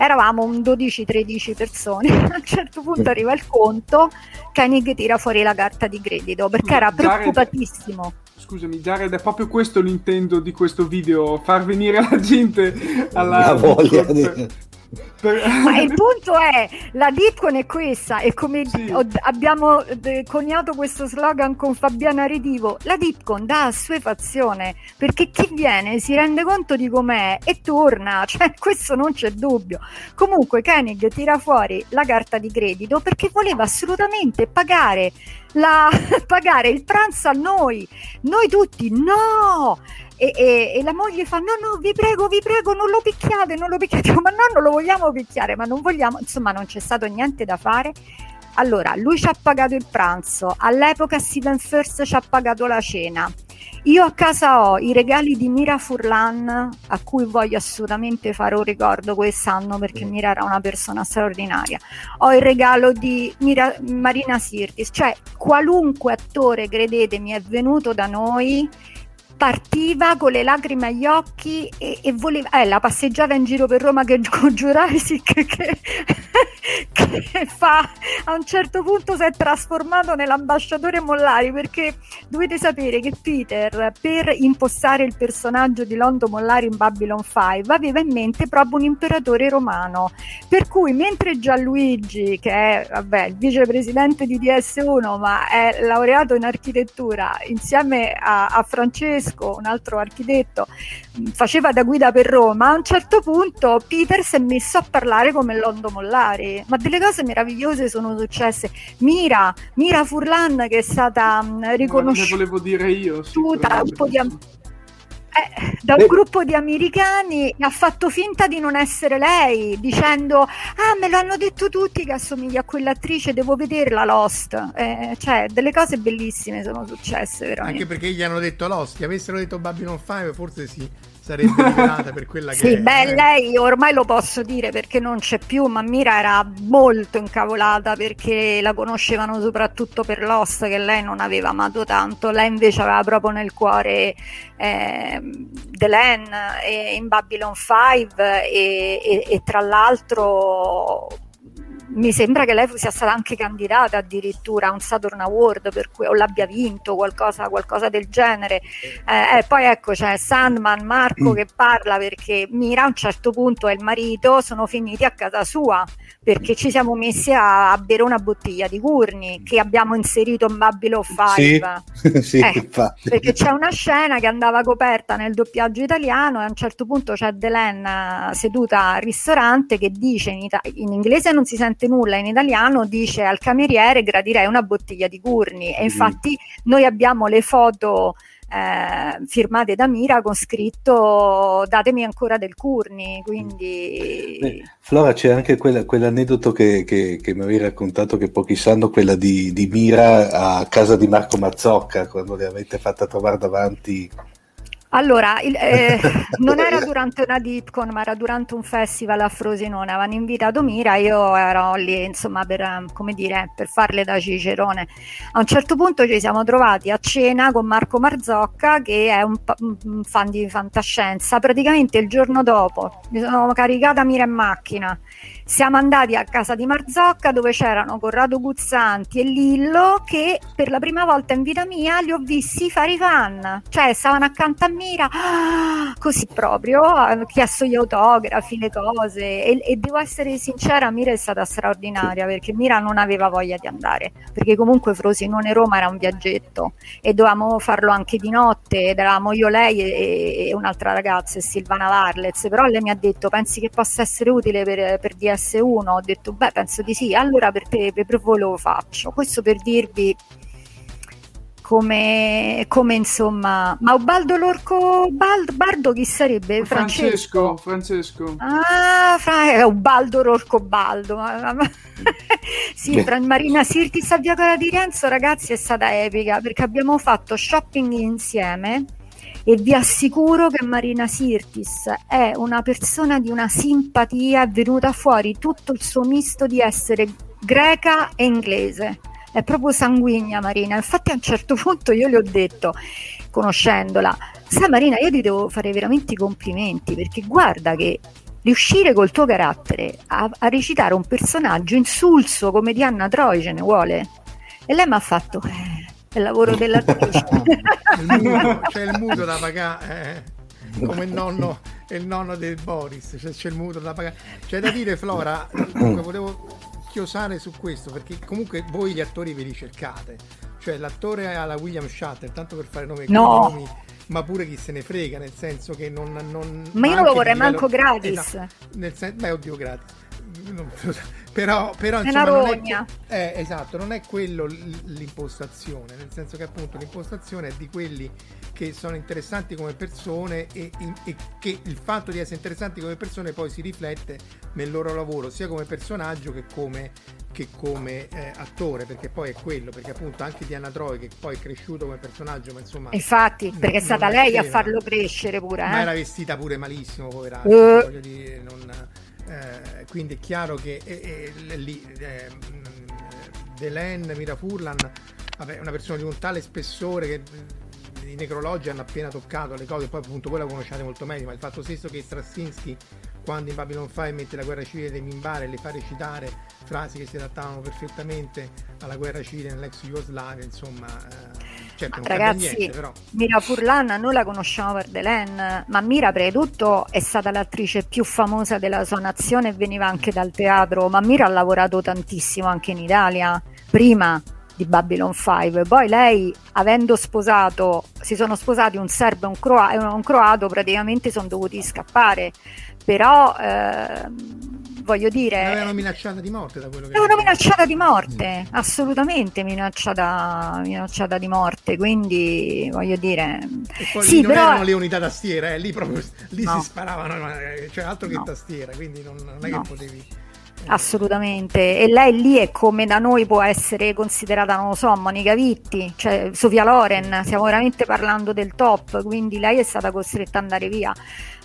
eravamo un 12-13 persone. [LAUGHS] a un certo punto arriva il conto, Koenig tira fuori la carta di credito perché era preoccupatissimo. Jared, scusami, Jared, è proprio questo l'intento di questo video: far venire la gente alla la voglia [LAUGHS] di ma il punto è, la Dipcon è questa e come sì. abbiamo eh, coniato questo slogan con Fabiana Redivo, la Dipcon dà assuefazione perché chi viene si rende conto di com'è e torna, [LAUGHS] cioè questo non c'è dubbio. Comunque Koenig tira fuori la carta di credito perché voleva assolutamente pagare, la, [LAUGHS] pagare il pranzo a noi, noi tutti, no! E, e, e, la moglie fa no no vi prego vi prego non lo picchiate non lo picchiate. Ma no non lo vogliamo picchiare ma non vogliamo insomma non c'è stato niente da fare. Allora lui ci ha pagato il pranzo all'epoca Steven First ci ha pagato la cena. Io a casa ho i regali di Mira Furlan a cui voglio assolutamente fare un ricordo quest'anno perché Mira era una persona straordinaria. Ho il regalo di Mira, Marina Sirtis cioè qualunque attore credetemi è venuto da noi partiva con le lacrime agli occhi e, e voleva eh, la passeggiata in giro per Roma che [LAUGHS] con Jurassic che, che, fa a un certo punto si è trasformato nell'ambasciatore Mollari perché dovete sapere che Peter per impostare il personaggio di Londo Mollari in Babylon 5 aveva in mente proprio un imperatore romano. Per cui mentre Gianluigi che è vabbè, il vicepresidente di DS1 ma è laureato in architettura insieme a, a Francesco Francesco, un altro architetto, mm, faceva da guida per Roma, a un certo punto Peter si è messo a parlare come Londo Mollari, ma delle cose meravigliose sono successe. Mira, Mira Furlan che è stata mm, riconosciuta... volevo dire io. Da un po' di eh, da un gruppo di americani ha fatto finta di non essere lei, dicendo: Ah, me l'hanno detto tutti che assomiglia a quell'attrice, devo vederla Lost. Eh, cioè, delle cose bellissime sono successe, veramente. Anche perché gli hanno detto Lost, gli avessero detto Babylon 5, forse sì sarebbe rivelata per quella che sì, è. beh, lei ormai lo posso dire perché non c'è più, ma Mira era molto incavolata perché la conoscevano soprattutto per Lost che lei non aveva amato tanto, lei invece aveva proprio nel cuore eh, Delenn in Babylon 5 e, e, e tra l'altro mi sembra che lei sia stata anche candidata addirittura a un Saturn Award per cui, o l'abbia vinto qualcosa, qualcosa del genere. Eh, eh, poi ecco c'è Sandman Marco mm. che parla perché Mira a un certo punto e il marito sono finiti a casa sua perché ci siamo messi a, a bere una bottiglia di Curni che abbiamo inserito in Babylon 5 sì, [LAUGHS] sì, eh, perché c'è una scena che andava coperta nel doppiaggio italiano e a un certo punto c'è Delen seduta al ristorante che dice in, ita- in inglese non si sente praticamente nulla in italiano, dice al cameriere gradirei una bottiglia di Curni e infatti noi abbiamo le foto eh, firmate da Mira con scritto datemi ancora del Curni quindi Beh, Flora c'è anche quella, quell'aneddoto che, che, che, mi avevi raccontato che pochi sanno quella di, di Mira a casa di Marco Mazzocca quando le avete fatta trovare davanti allora, il, eh, [LAUGHS] non era durante una Dipcon, ma era durante un festival a Frosinone. Avevano invitato Mira, io ero lì, insomma, per, come dire, per farle da Cicerone. A un certo punto ci siamo trovati a cena con Marco Marzocca, che è un, un fan di fantascienza. Praticamente il giorno dopo mi sono caricata Mira in macchina siamo andati a casa di Marzocca dove c'erano Corrado Guzzanti e Lillo che per la prima volta in vita mia li ho visti fare i fan, cioè stavano accanto a Mira, ah, così proprio, hanno chiesto gli autografi, le cose. E, e, devo essere sincera, Mira è stata straordinaria perché Mira non aveva voglia di andare, perché comunque Frosinone Roma era un viaggetto e dovevamo farlo anche di notte ed eravamo io, lei e, e un'altra ragazza, Silvana Varlez, però lei mi ha detto pensi che possa essere utile per, per DS PS1 ho detto beh penso di sì allora per, per voi lo faccio. Questo per dirvi come, come, insomma ma Ubaldo Lorco Bald, Bardo chi sarebbe? Francesco? Francesco, ah Fra, eh, Ubaldo Lorco Baldo [LAUGHS] sì, Fra, Marina Sirtis a Via Cola di Renzo ragazzi è stata epica perché abbiamo fatto shopping insieme e vi assicuro che Marina Sirtis è una persona di una simpatia, è venuta fuori tutto il suo misto di essere greca e inglese. È proprio sanguigna Marina, infatti a un certo punto io le ho detto, conoscendola, sai Marina, io ti devo fare veramente i complimenti perché guarda che riuscire col tuo carattere a, a recitare un personaggio insulso come Diana Troy ce ne vuole. E lei mi ha fatto... Eh, il lavoro dell'attrice. [LAUGHS] c'è il mutuo da pagare. Eh, come il nonno, il nonno del Boris, c'è, c'è il mutuo da pagare. C'è da dire, Flora, comunque volevo chiosare su questo perché comunque voi gli attori ve li cercate. Cioè l'attore alla William Shatter, tanto per fare nome no. nomi, ma pure chi se ne frega, nel senso che non... non ma io non lo vorrei manco gratis. Esatto, nel sen- beh, oddio, gratis. Però, però insomma, non è, eh, esatto, non è quello l'impostazione, nel senso che appunto l'impostazione è di quelli che sono interessanti come persone e, e, che il fatto di essere interessanti come persone poi si riflette nel loro lavoro, sia come personaggio che come, che come eh, attore, perché poi è quello, perché appunto anche Diana Troy che poi è cresciuto come personaggio, ma insomma... Infatti, perché è stata lei a farlo crescere pure. Eh? Ma era vestita pure malissimo, poverata, uh. voglio dire, non eh, quindi è chiaro che eh, eh, eh, Delen, Mira Furlan, vabbè, una persona di un tale spessore che i necrologi hanno appena toccato le cose, poi appunto voi la conosciate molto meglio, ma il fatto stesso che Straczynski quando in Babylon 5 mette la guerra civile dei Mimbare e le fa recitare frasi che si adattavano perfettamente alla guerra civile nell'ex Jugoslavia, insomma, eh, certo, ragazzi, niente. Mira Furlan noi la conosciamo per Delen, ma Mira prima di tutto è stata l'attrice più famosa della sua nazione e veniva anche dal teatro, ma Mira ha lavorato tantissimo anche in Italia, prima di Babylon 5. Poi lei, avendo sposato, si sono sposati un serbo e un, croa- un croato, praticamente sono dovuti scappare. Però eh, voglio dire. L'avevano minacciata di morte da quello che. L'avevano minacciata di morte, assolutamente minacciata, minacciata di morte. Quindi voglio dire. E poi sì, non però... erano le unità tastiere, eh, lì proprio lì No. si sparavano, cioè altro che No. tastiera, quindi non, non è No. che potevi. Assolutamente, e lei lì è come da noi può essere considerata, non lo so, Monica Vitti, cioè Sofia Loren, stiamo veramente parlando del top, quindi lei è stata costretta ad andare via.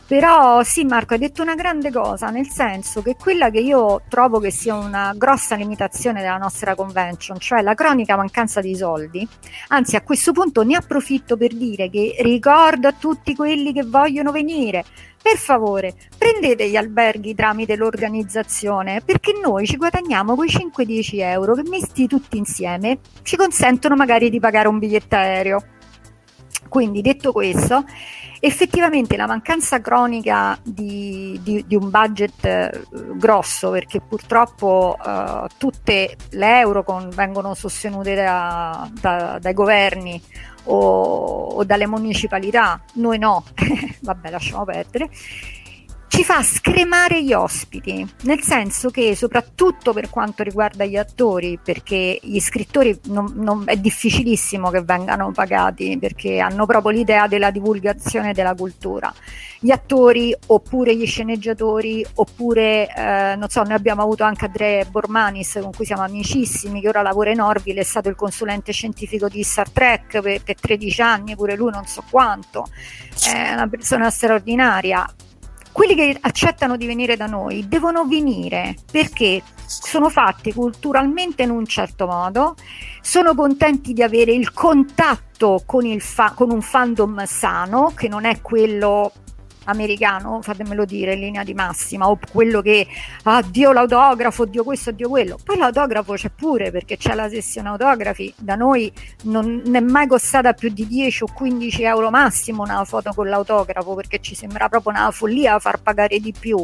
Però sì, Marco, hai detto una grande cosa, nel senso che quella che io trovo che sia una grossa limitazione della nostra convention, cioè la cronica mancanza di soldi, anzi a questo punto ne approfitto per dire che ricordo a tutti quelli che vogliono venire, per favore, prendete gli alberghi tramite l'organizzazione perché noi ci guadagniamo quei 5-10 euro che messi tutti insieme ci consentono magari di pagare un biglietto aereo. Quindi detto questo, effettivamente la mancanza cronica di, di- di un budget eh, grosso, perché purtroppo eh, tutte le euro con- vengono sostenute da- da- dai governi o, o dalle municipalità, noi no, [LAUGHS] vabbè lasciamo perdere, ci fa scremare gli ospiti, nel senso che soprattutto per quanto riguarda gli attori, perché gli scrittori non- non- è difficilissimo che vengano pagati perché hanno proprio l'idea della divulgazione della cultura. Gli attori oppure gli sceneggiatori oppure, eh, non so, noi abbiamo avuto anche Andrea Bormanis con cui siamo amicissimi, che ora lavora in Orville, è stato il consulente scientifico di Star Trek per, per 13 anni, pure lui non so quanto, è una persona straordinaria quelli che accettano di venire da noi devono venire perché sono fatti culturalmente in un certo modo, sono contenti di avere il contatto con, il fa- con un fandom sano, che non è quello americano, fatemelo dire in linea di massima, o quello che ah Dio l'autografo, Dio questo, Dio quello. Poi l'autografo c'è pure perché c'è la sessione autografi, da noi non è mai costata più di 10 o 15 euro massimo una foto con l'autografo perché ci sembra proprio una follia far pagare di più.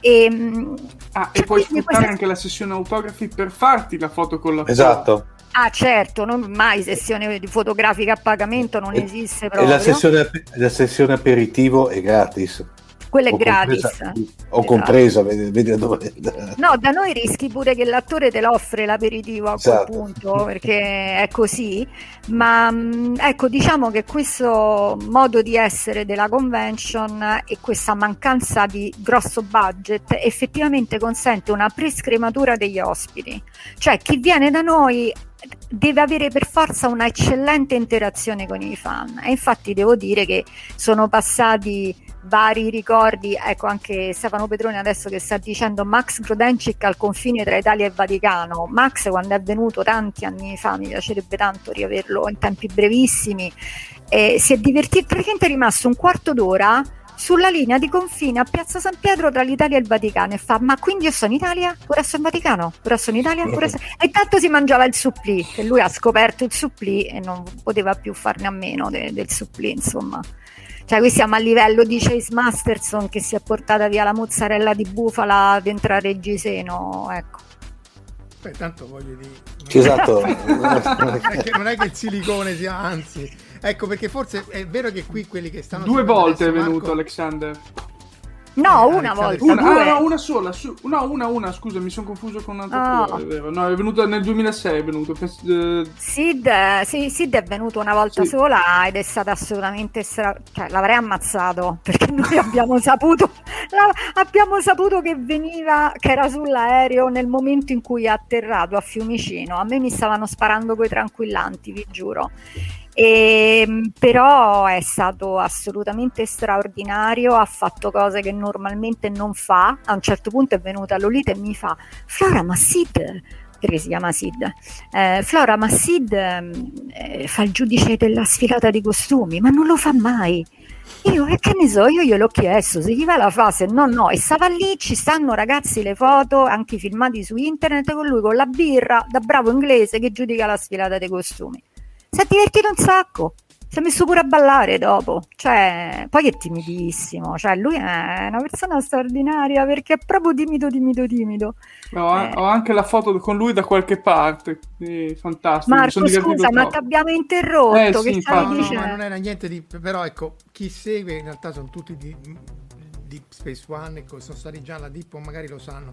E, mm, Ah, Cioè, e puoi sfruttare questa- anche la sessione autografi per farti la foto con la Esatto. Ah certo, non mai sessione fotografica a pagamento, non E- esiste proprio. la sessione, la sessione aperitivo è gratis. Quella è O gratis. compresa- O Esatto. compresa, vedi, vedi dove. No, da noi rischi pure che l'attore te lo offre l'aperitivo a quel Esatto. punto, perché è così, ma mh, ecco, diciamo che questo modo di essere della convention e questa mancanza di grosso budget effettivamente consente una prescrematura degli ospiti, cioè chi viene da noi deve avere per forza una eccellente interazione con i fan e infatti devo dire che sono passati vari ricordi, ecco anche Stefano Petroni adesso che sta dicendo Max Grodencic al confine tra Italia e Vaticano. Max quando è venuto tanti anni fa, mi piacerebbe tanto riaverlo in tempi brevissimi, eh, si è divertito, praticamente è rimasto un quarto d'ora sulla linea di confine a Piazza San Pietro tra l'Italia e il Vaticano e fa ma quindi io sono in Italia? Ora sono in Vaticano? Ora sono in Italia? Ora sono... E intanto si mangiava il supplì che lui ha scoperto il supplì e non poteva più farne a meno de- del supplì insomma cioè qui siamo a livello di Chase Masterson che si è portata via la mozzarella di bufala dentro a Reggiseno ecco Beh, tanto voglio dire. Esatto. [LAUGHS] non, è che, non è che il silicone sia, anzi. Ecco, perché forse è vero che qui quelli che stanno. Due volte è venuto Marco- Alexander. no Eh, una Alexander- volta Una, due ah, no, una sola. su- no, una, una, scusa, mi sono confuso con un altro attore, è vero. No, è venuto nel 2006, è venuto. eh, Sid, sì, Sid è venuto una volta Sì. sola ed è stato assolutamente stra... cioè l'avrei ammazzato [LAUGHS] perché noi abbiamo saputo la- abbiamo saputo che veniva che era sull'aereo nel momento in cui è atterrato a Fiumicino a me mi stavano sparando coi tranquillanti vi giuro E, però è stato assolutamente straordinario, ha fatto cose che normalmente non fa. A un certo punto è venuta Lolita e mi fa: Flora, ma Sid, perché si chiama Sid. Eh, Flora, ma Sid eh, fa il giudice della sfilata di costumi, ma non lo fa mai. Io, e che ne so, io gliel'ho chiesto, se gli va la fase, no, no, e stava lì, ci stanno ragazzi le foto, anche filmati su internet, con lui con la birra, da bravo inglese che giudica la sfilata dei costumi. Si è divertito un sacco si è messo pure a ballare dopo, cioè, poi è timidissimo, cioè lui è una persona straordinaria perché è proprio timido, timido, timido. No, eh. Ho anche la foto con lui da qualche parte, eh, fantastico. Marco, scusa, ma ti abbiamo interrotto, eh, che sì, no, dicendo? No, ma non era niente di... però ecco, chi segue in realtà sono tutti di Deep Space One, ecco, sono stati già alla Deep, magari lo sanno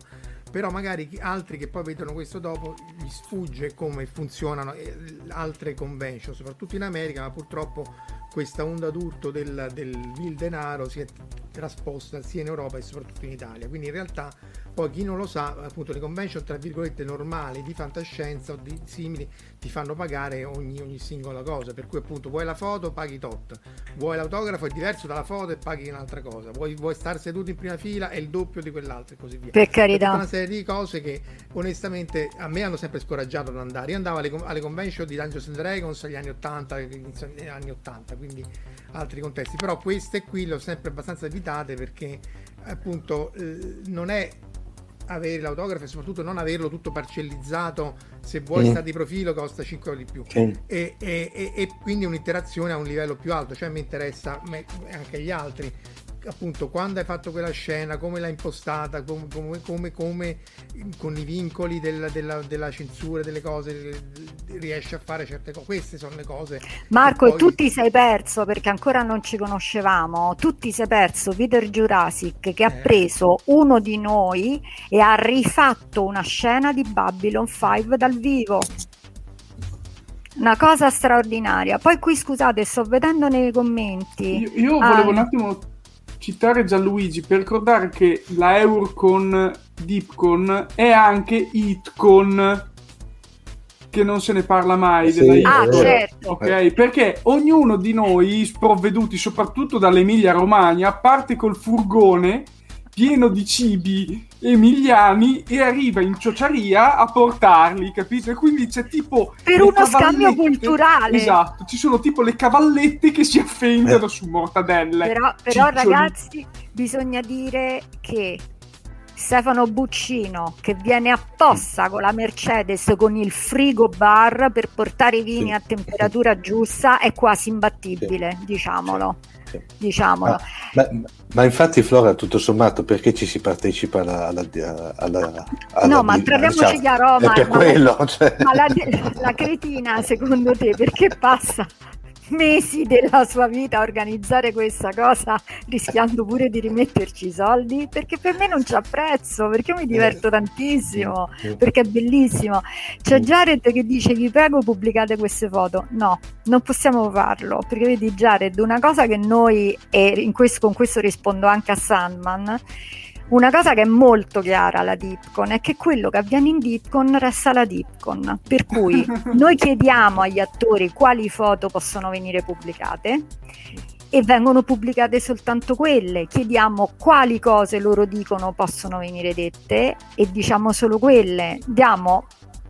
però magari altri che poi vedono questo dopo gli sfugge come funzionano eh, altre convention, soprattutto in America, ma purtroppo questa onda d'urto del, del vil denaro si è trasposta sia in Europa e soprattutto in Italia. Quindi in realtà poi chi non lo sa, appunto le convention tra virgolette normali di fantascienza o di simili ti fanno pagare ogni, ogni singola cosa, per cui appunto vuoi la foto paghi tot, vuoi l'autografo è diverso dalla foto e paghi un'altra cosa, vuoi, vuoi stare seduto in prima fila è il doppio di quell'altra e così via. Per carità. Serie di cose che onestamente a me hanno sempre scoraggiato ad andare. Io andavo alle, alle convention di Dungeons and Dragons agli anni 80, negli anni 80, quindi altri contesti, però queste qui le ho sempre abbastanza evitate perché appunto eh, non è avere l'autografo e soprattutto non averlo tutto parcellizzato se vuoi mm. stare di profilo costa 5 euro di più mm. e, e, e, e, quindi un'interazione a un livello più alto cioè mi interessa anche gli altri appunto quando hai fatto quella scena, come l'hai impostata, come, come, come, come con i vincoli della, della, della, censura, delle cose, riesci a fare certe cose. Queste sono le cose. Marco, poi... e tu ti sei perso perché ancora non ci conoscevamo. Tu ti sei perso Peter Jurassic che eh. ha preso uno di noi e ha rifatto una scena di Babylon 5 dal vivo una cosa straordinaria. Poi qui scusate, sto vedendo nei commenti. Io, io volevo ah, un attimo citare Gianluigi per ricordare che la Eurocon Deepcon è anche Itcon che non se ne parla mai sì, della ah, certo. ok? Perché ognuno di noi sprovveduti soprattutto dall'Emilia Romagna parte col furgone pieno di cibi emiliani e arriva in ciociaria a portarli, capito? E quindi c'è tipo... Per uno scambio culturale. Esatto, ci sono tipo le cavallette che si affendono eh. su mortadelle. Però, però ragazzi, bisogna dire che Stefano Buccino che viene apposta con la Mercedes con il frigo bar per portare i vini sì. a temperatura giusta è quasi imbattibile, sì. diciamolo. Sì. diciamolo. Ma, ma, ma, infatti Flora, tutto sommato, perché ci si partecipa alla... alla, alla, alla no, ma troviamoci chiaro, ma, per quello, cioè. ma la, la cretina secondo te perché passa mesi della sua vita a organizzare questa cosa rischiando pure di rimetterci i soldi perché per me non c'ha prezzo perché mi diverto tantissimo perché è bellissimo. C'è Jared che dice vi prego pubblicate queste foto. No non possiamo farlo perché vedi Jared una cosa che noi e questo, con questo rispondo anche a Sandman una cosa che è molto chiara alla Dipcon è che quello che avviene in Dipcon resta alla Dipcon, per cui [LAUGHS] noi chiediamo agli attori quali foto possono venire pubblicate e vengono pubblicate soltanto quelle, chiediamo quali cose loro dicono possono venire dette e diciamo solo quelle, diamo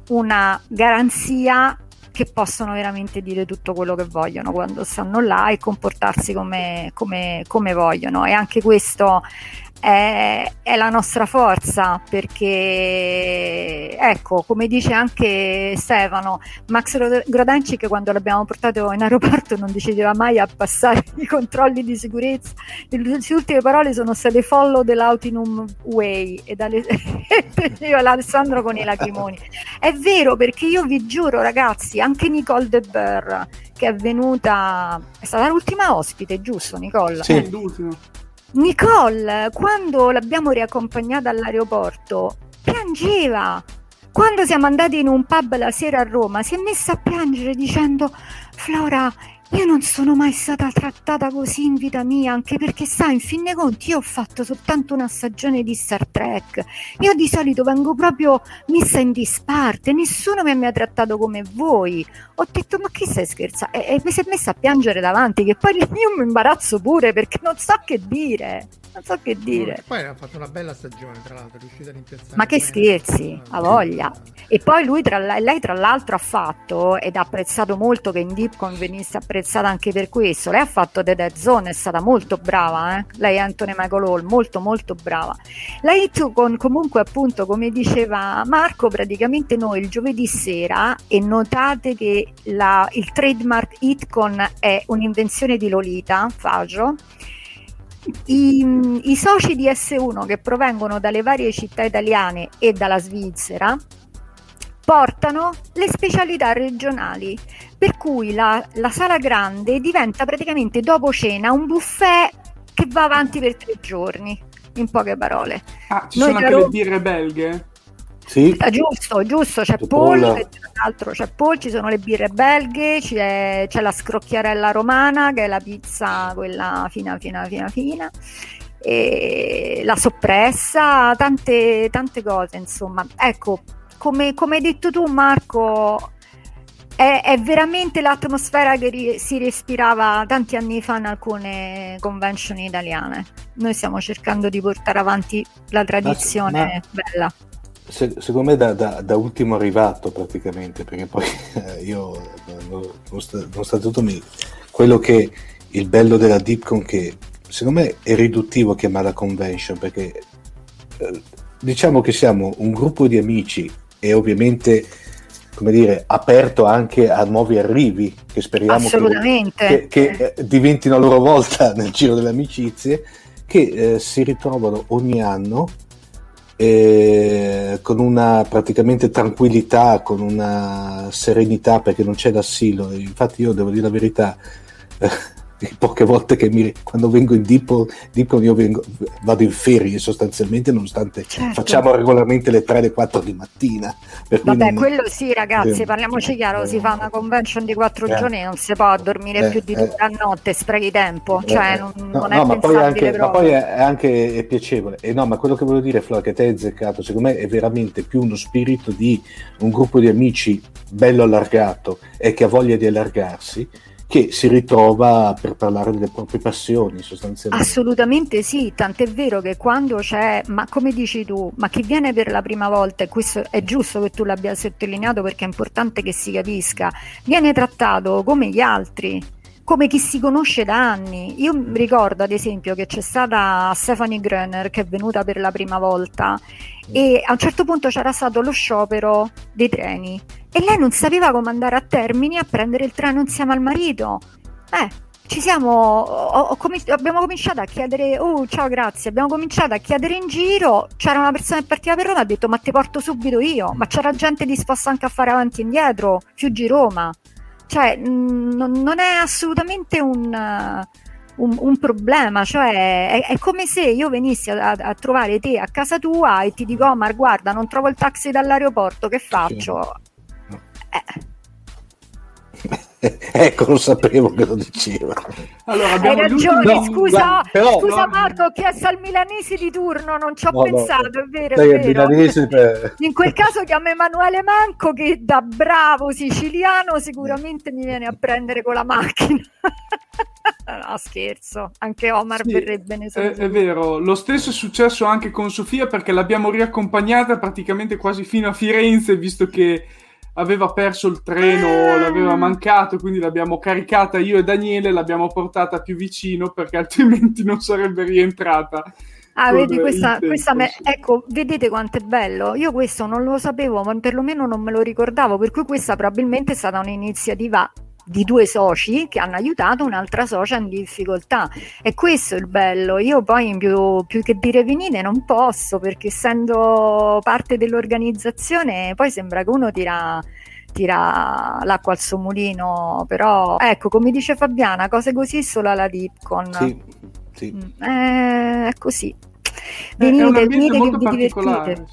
una garanzia che possono veramente dire tutto quello che vogliono quando stanno là e comportarsi come, come, come vogliono. E anche questo è, è, la nostra forza perché ecco come dice anche Stefano Max Grodencic quando l'abbiamo portato in aeroporto non decideva mai a passare [LAUGHS] i controlli di sicurezza le sue ultime parole sono state follow dell'Autinum Way e dalle... [LAUGHS] io Alessandro con i lacrimoni è vero perché io vi giuro ragazzi anche Nicole De Boer che è venuta è stata l'ultima ospite giusto Nicole? Sì, eh. l'ultima Nicole, quando l'abbiamo riaccompagnata all'aeroporto, piangeva. Quando siamo andati in un pub la sera a Roma, si è messa a piangere dicendo: Flora, io non sono mai stata trattata così in vita mia, anche perché sai, in fin dei conti io ho fatto soltanto una stagione di Star Trek. Io di solito vengo proprio messa in disparte, nessuno mi ha mai trattato come voi. Ho detto, ma chi stai scherzando? E, e mi si è messa a piangere davanti, che poi [LAUGHS] io mi imbarazzo pure perché non so che dire non so che dire. Poi ha fatto una bella stagione, tra l'altro, è riuscita a rimpiazzare. Ma che scherzi, ha voglia. E poi lui, tra, lei tra l'altro ha fatto, ed ha apprezzato molto che in Deepcon venisse apprezzata anche per questo, lei ha fatto The Dead Zone, è stata molto brava, eh? lei è Anthony Michael Hall, molto molto brava. La Hitcon comunque appunto, come diceva Marco, praticamente noi il giovedì sera, e notate che la, il trademark Hitcon è un'invenzione di Lolita Faggio, i, I, soci di S1 che provengono dalle varie città italiane e dalla Svizzera portano le specialità regionali, per cui la, la sala grande diventa praticamente dopo cena un buffet che va avanti per tre giorni, in poche parole. Ah, ci Noi sono anche Roma... le birre belghe? Sì. Ah, giusto, giusto, c'è Paul, Paul, tra l'altro c'è Paul, ci sono le birre belghe, c'è, c'è, la scrocchiarella romana che è la pizza quella fina fina fina fina, e la soppressa, tante, tante cose insomma. Ecco, come, come hai detto tu Marco, è, è, veramente l'atmosfera che ri- si respirava tanti anni fa in alcune convention italiane. Noi stiamo cercando di portare avanti la tradizione ma, ma, bella se, secondo me da, da, da, ultimo arrivato praticamente, perché poi eh, io non, non sta tutto mi, quello che il bello della Deepcon che secondo me è riduttivo chiamarla convention perché eh, diciamo che siamo un gruppo di amici e ovviamente come dire aperto anche a nuovi arrivi che speriamo che, che, che eh, diventino a loro volta [LAUGHS] nel giro delle amicizie che eh, si ritrovano ogni anno eh, con una praticamente tranquillità, con una serenità perché non c'è l'asilo. Infatti io devo dire la verità, eh, poche volte che mi, quando vengo in Deepon, Deepon io vengo, vado in ferie sostanzialmente nonostante certo. facciamo regolarmente le 3 le 4 di mattina vabbè non... quello sì ragazzi eh, parliamoci chiaro eh, si fa una convention di 4 eh, giorni non si può dormire eh, più di due a notte sprechi tempo eh, cioè eh. non, no, non no, ma poi, anche, ma poi è anche è piacevole. E no ma quello che voglio dire Flo che te hai azzeccato secondo me è veramente più uno spirito di un gruppo di amici bello allargato e che ha voglia di allargarsi che si ritrova per parlare delle proprie passioni sostanzialmente. Assolutamente sì, tant'è vero che quando c'è, ma come dici tu, ma chi viene per la prima volta, e questo è giusto che tu l'abbia sottolineato perché è importante che si capisca, viene trattato come gli altri come chi si conosce da anni. Io ricordo ad esempio che c'è stata Stephanie Gröner che è venuta per la prima volta e a un certo punto c'era stato lo sciopero dei treni e lei non sapeva come andare a Termini a prendere il treno insieme al marito. Eh, ci siamo, ho, ho cominci- abbiamo cominciato a chiedere, oh ciao grazie, abbiamo cominciato a chiedere in giro, c'era una persona che partiva per Roma, ha detto ma ti porto subito io, ma c'era gente disposta anche a fare avanti e indietro, Fiuggi Roma cioè mm, non, è assolutamente un, un, un problema, cioè è, è, come se io venissi a, a, trovare te a casa tua e ti dico Omar guarda non trovo il taxi dall'aeroporto, che faccio? Eh [LAUGHS] [LAUGHS] ecco, lo sapevo che lo diceva. Allora, Hai ragione, no, scusa, però, scusa no, Marco, ho chiesto al milanese di turno, non ci ho no, pensato, è vero, è vero. [LAUGHS] Per... In quel caso chiamo Emanuele Manco che da bravo siciliano sicuramente mi viene a prendere con la macchina. [LAUGHS] no, scherzo, anche Omar sì, verrebbe ne è, è vero, lo stesso è successo anche con Sofia perché l'abbiamo riaccompagnata praticamente quasi fino a Firenze, visto che aveva perso il treno, ah. l'aveva mancato, quindi l'abbiamo caricata io e Daniele, l'abbiamo portata più vicino perché altrimenti non sarebbe rientrata. Ah, vedi, questa, questa me... ecco, vedete quanto è bello. Io questo non lo sapevo, ma perlomeno non me lo ricordavo, per cui questa probabilmente è stata un'iniziativa di due soci che hanno aiutato un'altra socia in difficoltà. E questo è il bello. Io poi più, più che dire venite non posso perché essendo parte dell'organizzazione poi sembra che uno tira tira l'acqua al suo mulino. Però ecco come dice Fabiana cose così solo alla Dipcon sì, sì. Mm, è così. Venite, venite che vi divertite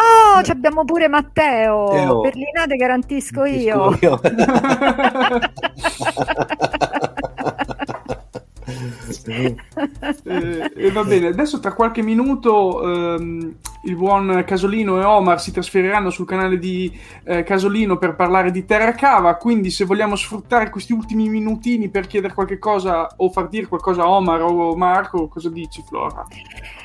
Oh, eh. ci abbiamo pure Matteo. Teo. Berlinate garantisco, garantisco io. io. [LAUGHS] eh, eh, va bene, adesso tra qualche minuto ehm, il buon Casolino e Omar si trasferiranno sul canale di eh, Casolino per parlare di Terra Cava, quindi se vogliamo sfruttare questi ultimi minutini per chiedere qualche cosa o far dire qualcosa a Omar o Marco, cosa dici Flora?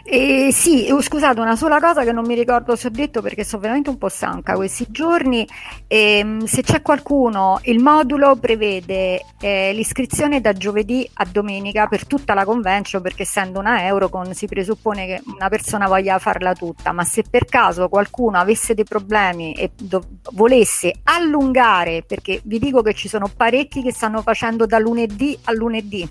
Eh, sì, oh, scusate, una sola cosa che non mi ricordo se ho detto perché sono veramente un po' stanca questi giorni. Eh, se c'è qualcuno, il modulo prevede eh, l'iscrizione da giovedì a domenica per tutta la convention perché essendo una Eurocon si presuppone che una persona voglia farla tutta, ma se per caso qualcuno avesse dei problemi e do- volesse allungare, perché vi dico che ci sono parecchi che stanno facendo da lunedì a lunedì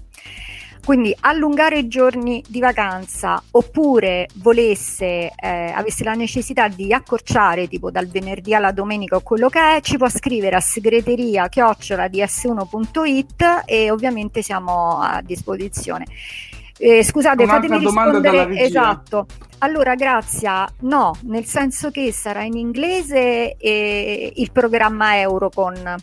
quindi allungare i giorni di vacanza oppure volesse, eh, avesse la necessità di accorciare tipo dal venerdì alla domenica o quello che è, ci può scrivere a segreteria chiocciola ds1.it e ovviamente siamo a disposizione. Eh, scusate, fatemi rispondere. Esatto. Allora, Grazia, no, nel senso che sarà in inglese il programma Eurocon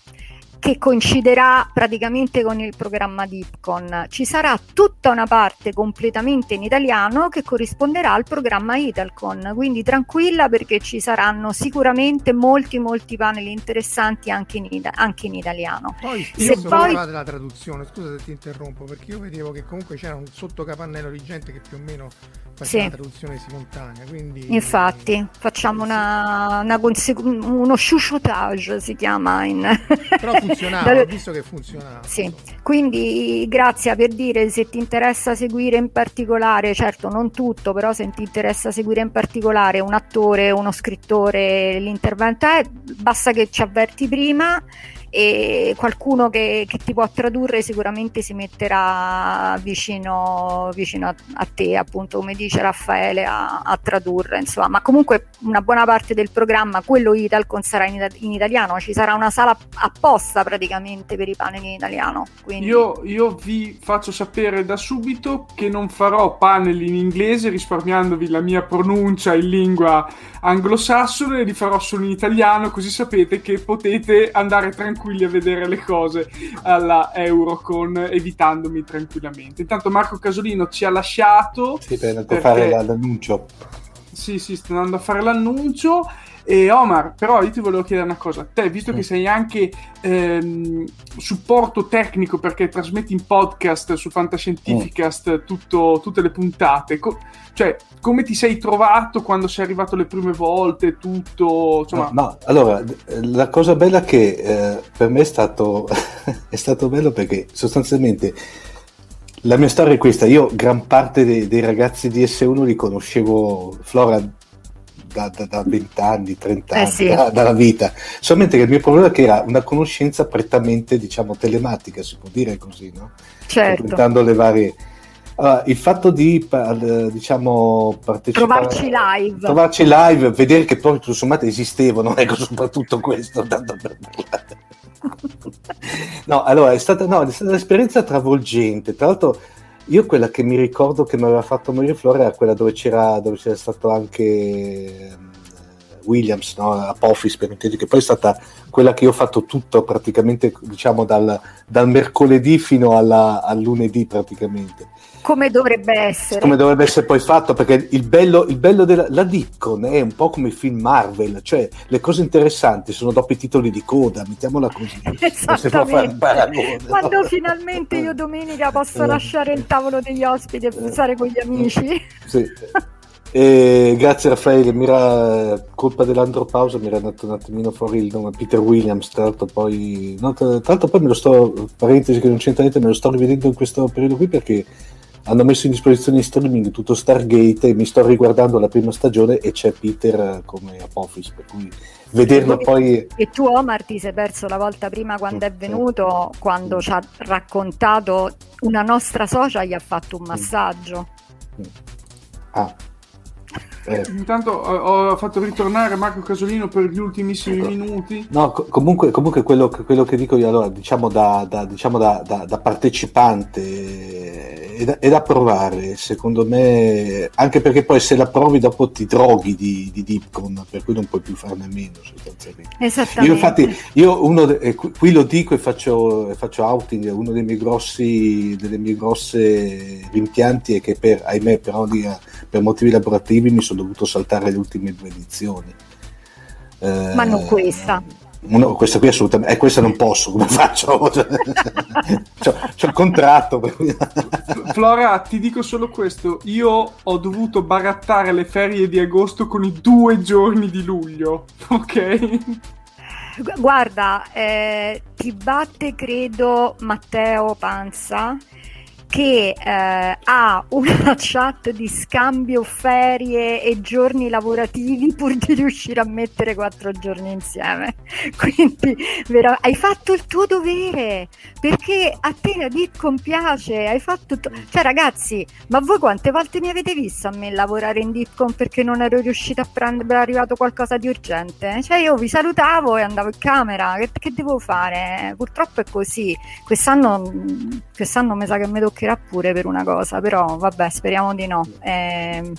che coinciderà praticamente con il programma di Ipcon. Ci sarà tutta una parte completamente in italiano che corrisponderà al programma Italcon, quindi tranquilla perché ci saranno sicuramente molti molti panel interessanti anche in, ita- anche in italiano. Poi se poi della traduzione, scusa se ti interrompo, perché io vedevo che comunque c'era un sottocapannello di gente che più o meno sì. la traduzione simultanea. Quindi... Infatti, facciamo una, una conse- uno chuchotage si chiama in... Però [LAUGHS] funzionava, ho visto che funzionava. Sì, quindi grazie per dire se ti interessa seguire in particolare, certo non tutto, però se ti interessa seguire in particolare un attore, uno scrittore, l'intervento è, basta che ci avverti prima e qualcuno che, che, ti può tradurre sicuramente si metterà vicino, vicino a, a, te, appunto come dice Raffaele, a, a, tradurre, insomma, ma comunque una buona parte del programma, quello Italcon sarà in, in, italiano, ci sarà una sala apposta praticamente per i panel in italiano. Quindi... Io, io vi faccio sapere da subito che non farò panel in inglese risparmiandovi la mia pronuncia in lingua anglosassone, li farò solo in italiano così sapete che potete andare tranquillamente tranquilli a vedere le cose alla Eurocon, evitandomi tranquillamente. Intanto Marco Casolino ci ha lasciato. Sì, per perché... fare l'annuncio. Sì, sì, sta andando a fare l'annuncio. E Omar, però io ti volevo chiedere una cosa, te, visto mm. che sei anche ehm, supporto tecnico perché trasmetti in podcast su Fantascientificast mm. tutto, tutte le puntate, co- cioè come ti sei trovato quando sei arrivato le prime volte, tutto... Insomma... No, no allora, la cosa bella che eh, per me è stato, [LAUGHS] è stato bello perché sostanzialmente... La mia storia è questa, io gran parte dei, dei ragazzi di S1 li conoscevo, Flora da, da, da 20 anni, 30 anni, eh sì. da, dalla vita. Solamente che il mio problema è che era una conoscenza prettamente, diciamo, telematica, si può dire così, no? Certo. le varie... Allora, il fatto di diciamo partecipare trovarci live trovarci live vedere che poi tutto sommato esistevano [LAUGHS] ecco soprattutto questo tanto per [LAUGHS] no allora è stata, no, è stata un'esperienza travolgente tra l'altro io quella che mi ricordo che mi aveva fatto morire Flora era quella dove c'era, dove c'era stato anche um, Williams, no? Apophis per intendere, che poi è stata quella che io ho fatto tutto praticamente diciamo dal, dal mercoledì fino alla, al lunedì praticamente come dovrebbe essere. Come dovrebbe essere poi fatto, perché il bello, il bello della la Dickon è un po' come i film Marvel, cioè le cose interessanti sono dopo i titoli di coda, mettiamola così. [LAUGHS] Esattamente. Paragone, Quando no? finalmente io domenica posso eh. lasciare il tavolo degli ospiti e stare con gli amici. [LAUGHS] Sì. E grazie Raffaele, mi era colpa dell'andropausa, mi era andato un attimino fuori il nome Peter Williams, tra l'altro poi, no, tra, tra l'altro poi me lo sto, parentesi che non c'entra niente, me lo sto rivedendo in questo periodo qui perché hanno messo in disposizione in streaming tutto Stargate e mi sto riguardando la prima stagione e c'è Peter eh, come Apophis, per cui vederlo e poi... E tu Omar ti sei perso la volta prima quando è venuto, quando ci ha raccontato una nostra socia gli ha fatto un massaggio. Ah, eh. Intanto ho fatto ritornare Marco Casolino per gli ultimissimi ecco. minuti. No, co- comunque, comunque quello, quello, che dico io, allora, diciamo da, da, diciamo da, da partecipante è, da, è, da, provare, secondo me, anche perché poi se la provi dopo ti droghi di, di Dipcon, per cui non puoi più farne a meno sostanzialmente. Esattamente. Io infatti, io uno de, qui lo dico e faccio, faccio outing, uno dei miei grossi, delle mie grosse rimpianti è che per, ahimè, per, per motivi lavorativi mi sono dovuto saltare le ultime due edizioni. Eh, Ma non questa. No, questa qui assolutamente, eh, questa non posso, come faccio? [LAUGHS] c'ho, c'ho il contratto. [LAUGHS] Flora, ti dico solo questo, io ho dovuto barattare le ferie di agosto con i due giorni di luglio, [LAUGHS] ok? Guarda, eh, ti batte credo Matteo Panza che eh, ha una [LAUGHS] chat di scambio ferie e giorni lavorativi pur di riuscire a mettere quattro giorni insieme. [LAUGHS] Quindi vera- hai fatto il tuo dovere perché a te la Ditcom piace, hai fatto to- cioè ragazzi, ma voi quante volte mi avete visto a me lavorare in Ditcom perché non ero riuscita a prendere, arrivato qualcosa di urgente? Cioè io vi salutavo e andavo in camera, che, che devo fare? Purtroppo è così. Quest'anno, quest'anno mi sa che mi tocca toccherà pure per una cosa, però vabbè, speriamo di no. Eh,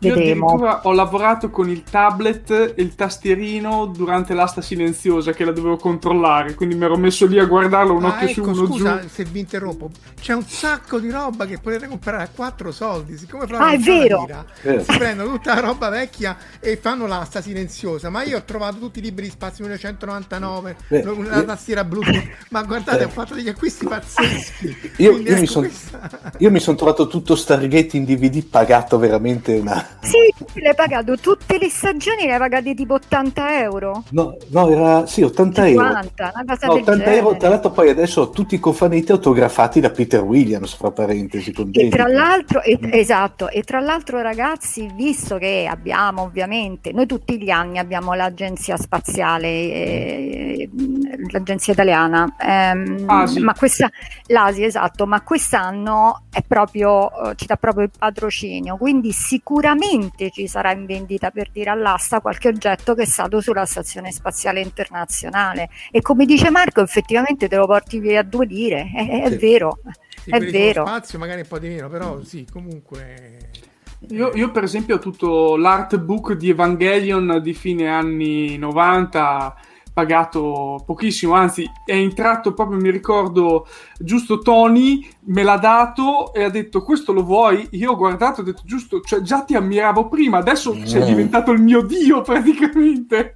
io addirittura ho lavorato con il tablet e il tastierino durante l'asta silenziosa che la dovevo controllare, quindi mi ero messo lì a guardarlo un ah, occhio ecco, su uno scusa, giù. se vi interrompo, c'è un sacco di roba che potete comprare a quattro soldi, siccome ah, è vero. Lira, si prendono tutta la roba vecchia e fanno l'asta silenziosa, ma io ho trovato tutti i libri di spazio 1999, Beh, la tastiera Bluetooth, ma guardate, eh. ho fatto degli acquisti pazzeschi. Io, io, mi son, io mi sono trovato tutto Stargate in DVD pagato veramente una sì, l'hai pagato tutte le stagioni, le hai pagate tipo 80 euro. No, no era sì, 80 50, euro. No, 80 genere. euro, tra l'altro poi adesso tutti i cofanetti autografati da Peter Williams, fra parentesi. E tra l'altro, e, mm. esatto, e tra l'altro ragazzi, visto che abbiamo ovviamente, noi tutti gli anni abbiamo l'agenzia spaziale, eh, l'agenzia italiana, ehm, ah, sì. ma questa, l'ASI esatto, ma quest'anno è proprio, eh, ci dà proprio il patrocinio, quindi sicuramente ci sarà in vendita per dire all'asta qualche oggetto che è stato sulla stazione spaziale internazionale e come dice Marco effettivamente te lo porti via a due lire, è, è sì. vero, sì, è vero. spazio magari un po' di meno, però sì, comunque... Io, io, per esempio ho tutto l'artbook di Evangelion di fine anni 90 pagato pochissimo, anzi è entrato proprio, mi ricordo, giusto Tony me l'ha dato e ha detto questo lo vuoi? Io ho guardato e ho detto giusto, cioè già ti ammiravo prima, adesso mm. sei diventato il mio dio [LAUGHS] praticamente.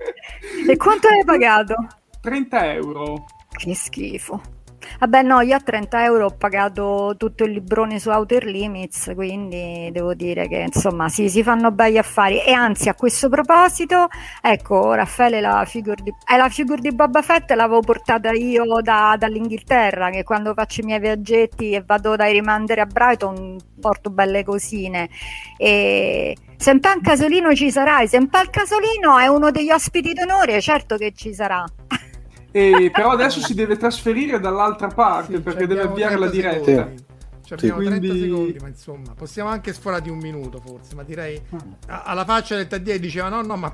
E quanto hai pagato? 30 euro. Che schifo. Vabbè, no, io a 30 euro ho pagato tutto il librone su Outer Limits, quindi devo dire che insomma sì, si fanno bei affari. E anzi, a questo proposito, ecco, Raffaele, la figure di, eh, la figure di Boba Fett l'avevo portata io da, dall'Inghilterra, che quando faccio i miei viaggetti e vado dai rimandere a Brighton porto belle cosine. E se un casolino ci sarai, se un casolino è uno degli ospiti d'onore, certo che ci sarà. [LAUGHS] E, però adesso si deve trasferire dall'altra parte sì, perché deve avviare la diretta. Sì. Ci abbiamo sì, 30 quindi... secondi, ma insomma, possiamo anche sforare di un minuto forse, ma direi ah. alla faccia del Taddier diceva no, no, ma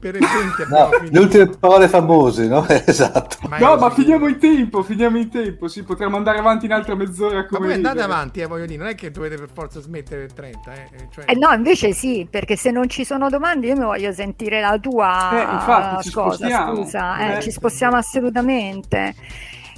per esempio no, le ultime parole famose no? [LAUGHS] esatto. Ma no ma finiamo in tempo finiamo in tempo. Sì, potremmo andare avanti in altra mezz'ora come ma poi andate avanti eh, voglio dire non è che dovete per forza smettere il 30 eh, eh, cioè... eh no invece sì perché se non ci sono domande io mi voglio sentire la tua eh, infatti, cosa scusa eh, ci spostiamo assolutamente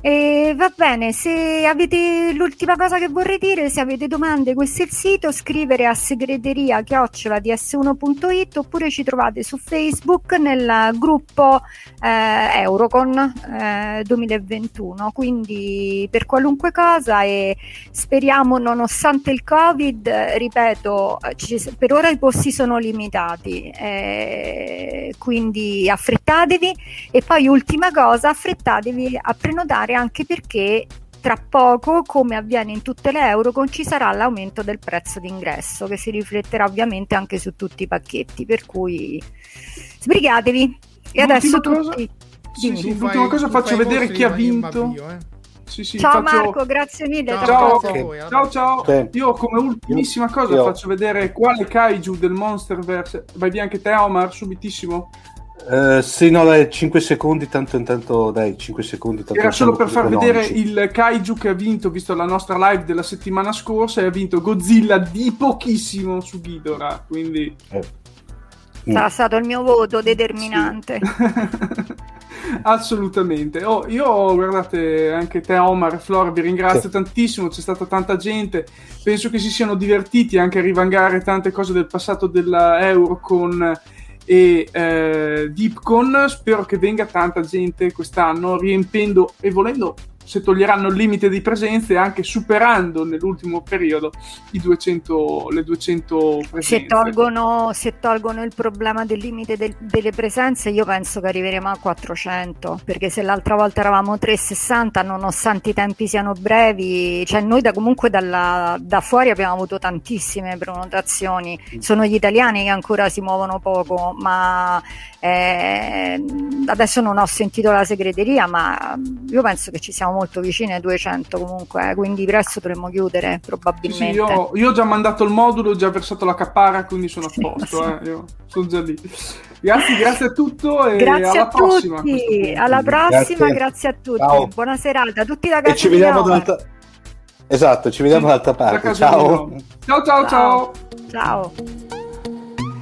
e va bene, se avete l'ultima cosa che vorrei dire, se avete domande, questo è il sito, scrivere a segreteria chiocciola ds1.it oppure ci trovate su Facebook nel gruppo eh, Eurocon eh, 2021. Quindi per qualunque cosa e speriamo nonostante il Covid, ripeto, ci, per ora i posti sono limitati, eh, quindi affrettatevi e poi ultima cosa, affrettatevi a prenotare particolare anche perché tra poco, come avviene in tutte le Eurocon, ci sarà l'aumento del prezzo d'ingresso che si rifletterà ovviamente anche su tutti i pacchetti, per cui sbrigatevi. E adesso cosa... tutti... Sì, sì, l'ultima cosa faccio vedere chi ha vinto. Io, eh. sì, sì, ciao faccio... Marco, grazie mille. Ciao, ciao, okay. ciao, ciao. Io come ultimissima cosa io. faccio vedere quale kaiju del Monsterverse. Vai via anche te Omar, subitissimo Uh, sì, no, dai, 5 secondi, tanto intanto, dai, 5 secondi. Tanto Era solo per far vedere il kaiju che ha vinto, visto la nostra live della settimana scorsa, e ha vinto Godzilla di pochissimo su Ghidorah, quindi... Eh. Sarà stato il mio voto determinante. Sì. [LAUGHS] Assolutamente. Oh, io, guardate, anche te, Omar e Flora, vi ringrazio sì. tantissimo. C'è stata tanta gente. Penso che si siano divertiti anche a rivangare tante cose del passato dell'Euro con e eh, Deepcon. Spero che venga tanta gente quest'anno, riempendo e volendo se toglieranno il limite di presenze, anche superando nell'ultimo periodo 200, le 200 presenze. Se tolgono, se tolgono il problema del limite del, delle presenze, io penso che arriveremo a 400, perché se l'altra volta eravamo 360, nonostante i tempi siano brevi, cioè noi da, comunque dalla, da fuori abbiamo avuto tantissime prenotazioni, sono gli italiani che ancora si muovono poco, ma eh, adesso non ho sentito la segreteria, ma io penso che ci siamo molto vicini ai 200 comunque, eh, quindi presto dovremmo chiudere probabilmente. Sì, sì, io, io, ho già mandato il modulo, ho già versato la cappara, quindi sono a posto, sì. eh, io sono già lì. Grazie, grazie a tutto e grazie alla a prossima. Tutti. Alla prossima, grazie, grazie a tutti. Ciao. Buona serata a tutti ragazzi. E ci vediamo dall'altra... Esatto, ci vediamo dall'altra parte. Ciao. Ciao ciao ciao. Ciao.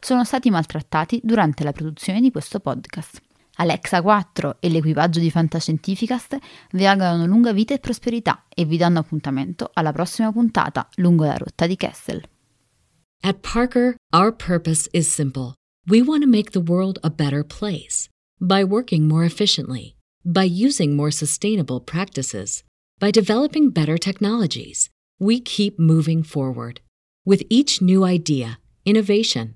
sono stati maltrattati durante la produzione di questo podcast. Alexa 4 e l'equipaggio di Fantascientificast vi augurano lunga vita e prosperità e vi danno appuntamento alla prossima puntata lungo la rotta di Kessel. At Parker, our purpose is simple. We want to make the world a better place by working more efficiently, by using more sustainable practices, by developing better technologies. We keep moving forward. With each new idea, innovation,